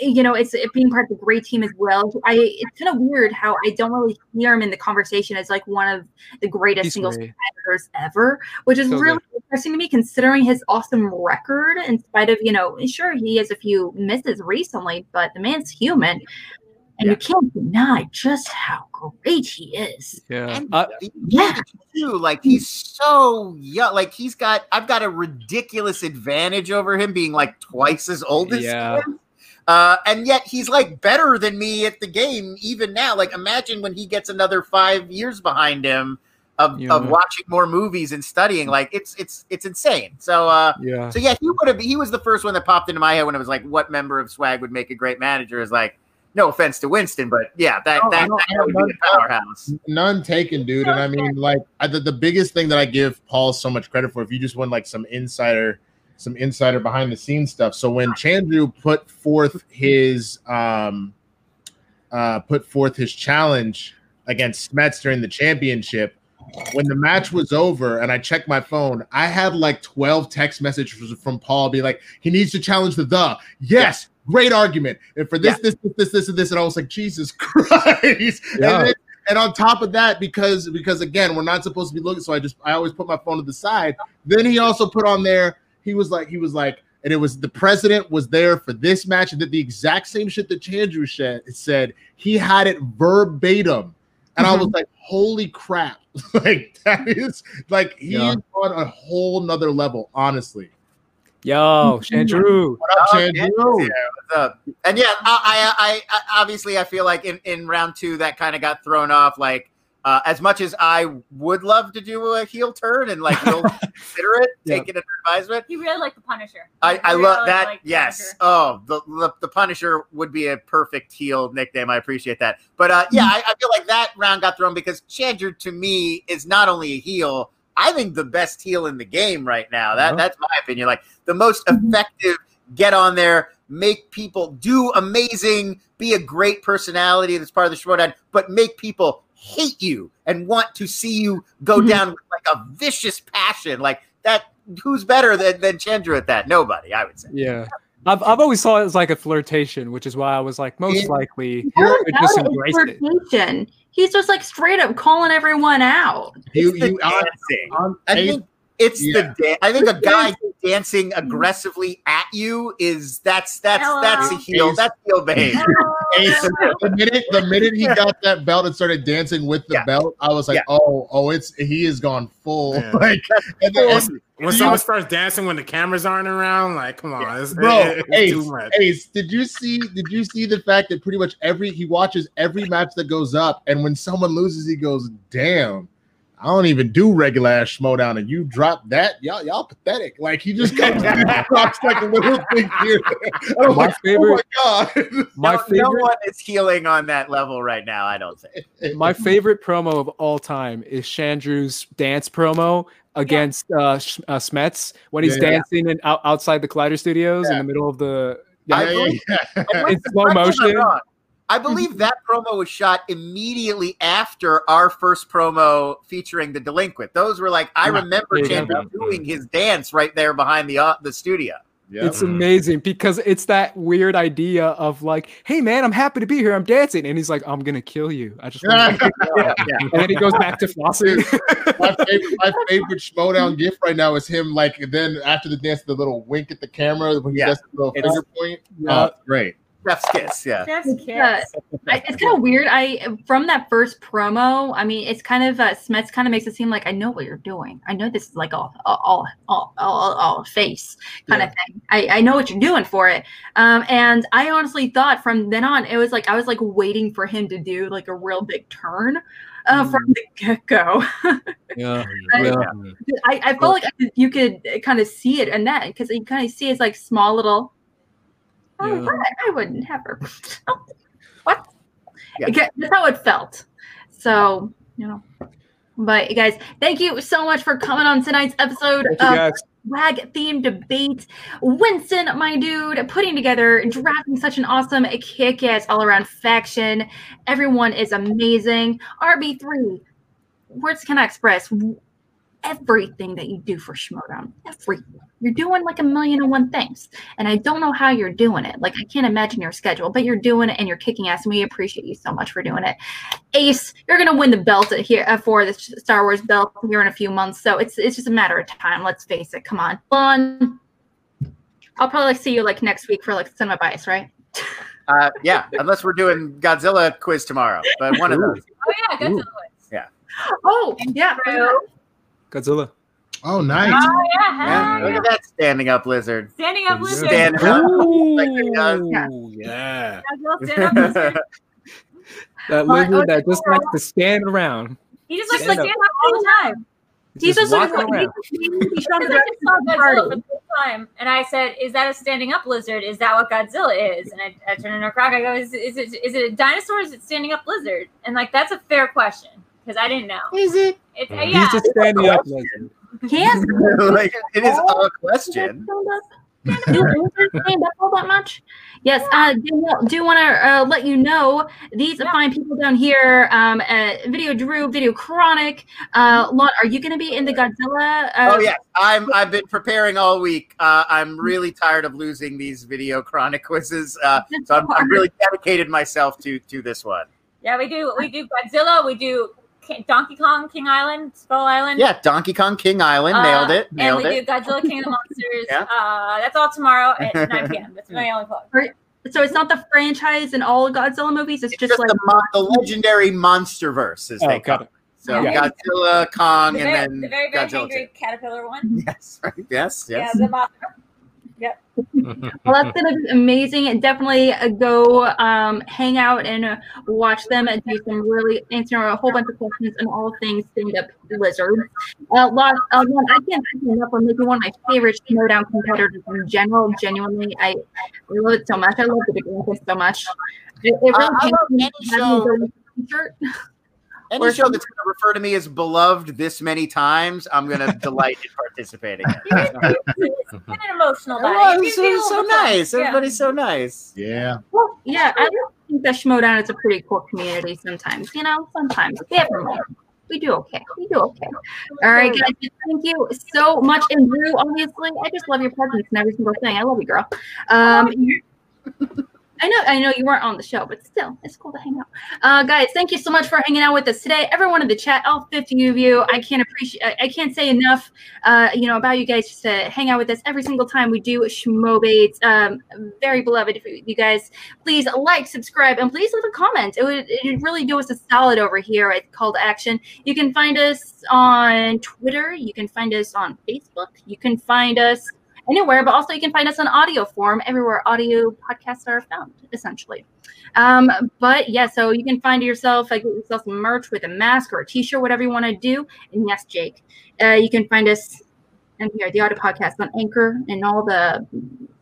you know it's it being part of the great team as well. I it's kind of weird how I don't really hear him in the conversation as like one of the greatest He's singles great. competitors ever, which is So really interesting to me considering his awesome record. In spite of you know, sure he has a few misses recently, but the man's human, and you can't deny just how great he is. Yeah. And Uh, Yeah. too. Like he's so young. Like he's got. I've got a ridiculous advantage over him, being like twice as old as Yeah. him. Uh, and yet he's like better than me at the game even now. Like imagine when he gets another five years behind him of, Yeah. of watching more movies and studying. Like it's it's it's insane. So uh, yeah. so yeah, he would have. He was the first one that popped into my head when it was like, what member of Swag would make a great manager? Is like, no offense to Winston, but yeah, that Oh, that, I don't- that I don't be a powerhouse. None taken, dude. And I mean, like, I, the, the biggest thing that I give Paul so much credit for, if you just want like some insider, some insider behind the scenes stuff. So when Chandru put forth his, um, uh, put forth his challenge against Smets during the championship, when the match was over and I checked my phone, I had like 12 text messages from Paul being like, he needs to challenge the the. Yes, great argument. And for this, this, this, this, this, and this. And I was like, Jesus Christ. Yeah. And, then, and on top of that, because because again, we're not supposed to be looking, so I just I always put my phone to the side. Then he also put on there, he was like, he was like, and it was the president was there for this match and did the exact same shit that Chandru said. said he had it verbatim. And I was mm-hmm. like, holy crap. like that is like he Yeah. is on a whole nother level, honestly. Yo, Chandru. What up, Chandru? yeah, what's up? And yeah, I, I, I, I obviously I feel like in, in round two that kind of got thrown off. Like uh, as much as I would love to do a heel turn and like you'll consider it, Yeah. take it under advisement. He really liked the Punisher. I, I really love that. liked yes. Punisher. Oh, the, the the Punisher would be a perfect heel nickname. I appreciate that. But uh, yeah, I, I feel like that round got thrown because Chandru to me is not only a heel. I think the best heel in the game right now. That Yeah. that's my opinion. Like the most effective. Get on there, make people do amazing, be a great personality that's part of the Schmoedown, but make people hate you and want to see you go Mhm. down with like a vicious passion. Like that. Who's better than than Chandru at that? Nobody, I would say. Yeah. I've, I've always saw it as like a flirtation, which is why I was like, most Yeah. likely How would just about embrace it. Flirtation? He's just like straight up calling everyone out. You, It's the you, on, dancing. on I think it's Yeah. the da- I think a guy dancing aggressively at you is that's that's that's a heel. Ace. That's heel behavior. The minute the minute he got that belt and started dancing with the Yeah. belt, I was like, Yeah. oh, oh, it's he is gone full. Yeah. Like, and then, and- When someone starts dancing when the cameras aren't around, like, come on, it's, bro, it- it's Ace, too much. Ace, did you see? Did you see the fact that pretty much every he watches every match that goes up, and when someone loses, he goes, "Damn, I don't even do regular ass schmoedown, and you drop that, y'all, y'all pathetic." Like he just comes and drops like a little thing here. I was My like, favorite- oh my god. My no, no one is healing on that level right now. I don't think. my favorite promo of all time is Chandru's dance promo against uh, uh Smets when he's Yeah. dancing in, out, outside the Collider Studios in the middle of the. I Yeah, believe- yeah, yeah. In slow correct me if I'm motion. Wrong, I believe that promo was shot immediately after our first promo featuring the delinquent. Those were like I remember Yeah, yeah. Doing his dance right there behind the uh, the studio. Yeah. It's amazing because it's that weird idea of like, hey man, I'm happy to be here. I'm dancing, and he's like, I'm gonna kill you. I just, want to Yeah, and then he goes back to flossing. my favorite, my favorite Schmoedown gift right now is him like then after the dance, the little wink at the camera when he Yeah. does the little It's- finger point. Yeah. It's great. Chef's kiss. Yeah. Chef's kiss. Yeah. I, it's kind of weird. I from that first promo. I mean, it's kind of uh, Smets kind of makes it seem like I know what you're doing. I know this is like all all all all, all face kind of thing. I, I know what you're doing for it. Um, and I honestly thought from then on, it was like I was like waiting for him to do like a real big turn. uh, from the get go. Yeah. I- yeah. I, I felt like you could kind of see it in that because you kind of see it's like small little. Oh, Yeah. what? I would never. Oh, what? Yeah. That's how it felt. So you know, but you guys, thank you so much for coming on tonight's episode Thank of guys. Swag Theme Debate. Winston, my dude, putting together, drafting such an awesome kick ass all around faction. Everyone is amazing. RB3, words cannot express everything that you do for Schmoedown. Everything. You're doing like a million and one things. And I don't know how you're doing it. Like, I can't imagine your schedule, but you're doing it and you're kicking ass. And we appreciate you so much for doing it. Ace, you're going to win the belt here uh, for the Star Wars belt here in a few months. So it's it's just a matter of time. Let's face it. Come on. Fun. I'll probably like, see you like next week for like Cinema Bias, right? Uh, yeah, unless we're doing Godzilla quiz tomorrow, but one of those. Oh yeah, Godzilla. Yeah. Oh, yeah. True. Godzilla. Oh, oh nice. Oh yeah, Yeah, look at that standing up lizard. Standing up lizard. Stand up. Like it does. Ooh, yeah. Godzilla stand up lizard. That Well, lizard that just likes to stand around. He just likes to Stand stand up. up all the time. He's just, walking like, around. he, he, he showed Because the I just saw Godzilla for the first time, and I said, "Is that a standing up lizard? Is that what Godzilla is?" And I, I turned into Croc. I go, "Is, is it is it a dinosaur? Is it standing up lizard?" And like that's a fair question because I didn't know. Is it? It's uh, He's just standing up lizard. Can't like, it is a question. Do stand up all that much? Yes, uh, Danielle, do want to uh, let you know these Yeah. fine people down here, um, uh, Video Drew, Video Chronic. Uh, Lon, are you going to be in the Godzilla? Uh, Oh yeah, I'm. I've been preparing all week. Uh, I'm really tired of losing these video chronic quizzes, uh, so I'm, I'm really dedicated myself to to this one. Yeah, we do. We do Godzilla. We do Ki- Donkey Kong, King Island, Skull Island. Yeah, Donkey Kong King Island, Uh, nailed it, And we it. do Godzilla, King of the Monsters. Yeah. uh, that's all tomorrow at 9 p.m. That's my only plug. So it's not the franchise and all Godzilla movies. It's, It's just, just like the, mon- the legendary monster verse, as Oh, they got call it. it. So Yeah. Godzilla, Kong, The and then the very, very Godzilla. angry too. caterpillar one. Yes, right. Yes, Yeah, yes. the Mothra. Well, that's gonna be amazing. And definitely uh, go um, hang out and watch them and do some really answer a whole bunch of questions and all things stand up lizards. Uh, lot, uh, Lon, I can't thank enough for making one of my favorite Schmoedown competitors in general. Genuinely, I, I love it so much. I love the big so much. It, it really Uh, I love from any show-. Any Or show that's going to refer to me as beloved this many times, I'm going to delight in participating in. It's been an emotional Oh, night. it's so, so nice. Everybody's so nice. Yeah. Well, yeah, I think that Schmoedown is a pretty cool community sometimes. You know, sometimes we have. We do okay. We do okay. All right, guys. Thank you so much. And Drew, obviously, I just love your presence and every single thing. I love you, girl. Um, I know, I know you weren't on the show, but still, it's cool to hang out. Uh, guys, thank you so much for hanging out with us today. Everyone in the chat, all 50 of you, I can't appreciate, I- can't say enough, uh, you know, about you guys just to hang out with us every single time we do Schmobates. Um, very beloved if you guys please like, subscribe, and please leave a comment. It would it would really do us a solid over here at Call to Action. You can find us on Twitter. You can find us on Facebook. You can find us anywhere, but also you can find us on audio form everywhere audio podcasts are found, essentially. Um, but yeah, so you can find yourself, like, yourself some merch with a mask or a t-shirt, whatever you want to do. And yes, Jake, uh, you can find us and here, the audio podcast on Anchor and all the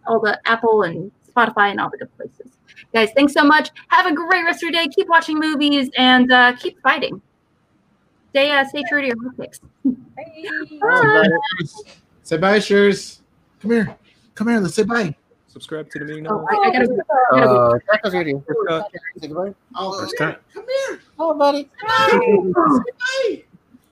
all the Apple and Spotify and all the good places. Guys, thanks so much. Have a great rest of your day. Keep watching movies and uh, keep fighting. Stay uh, stay true to your ethics. Bye. Say bye, Shurs. Come here. Come here. Let's say bye. Subscribe to the meeting. Oh, I, I gotta go. I gotta go. Uh, that goes with. Oh, First come time. here. Come here. Oh, buddy. Say bye.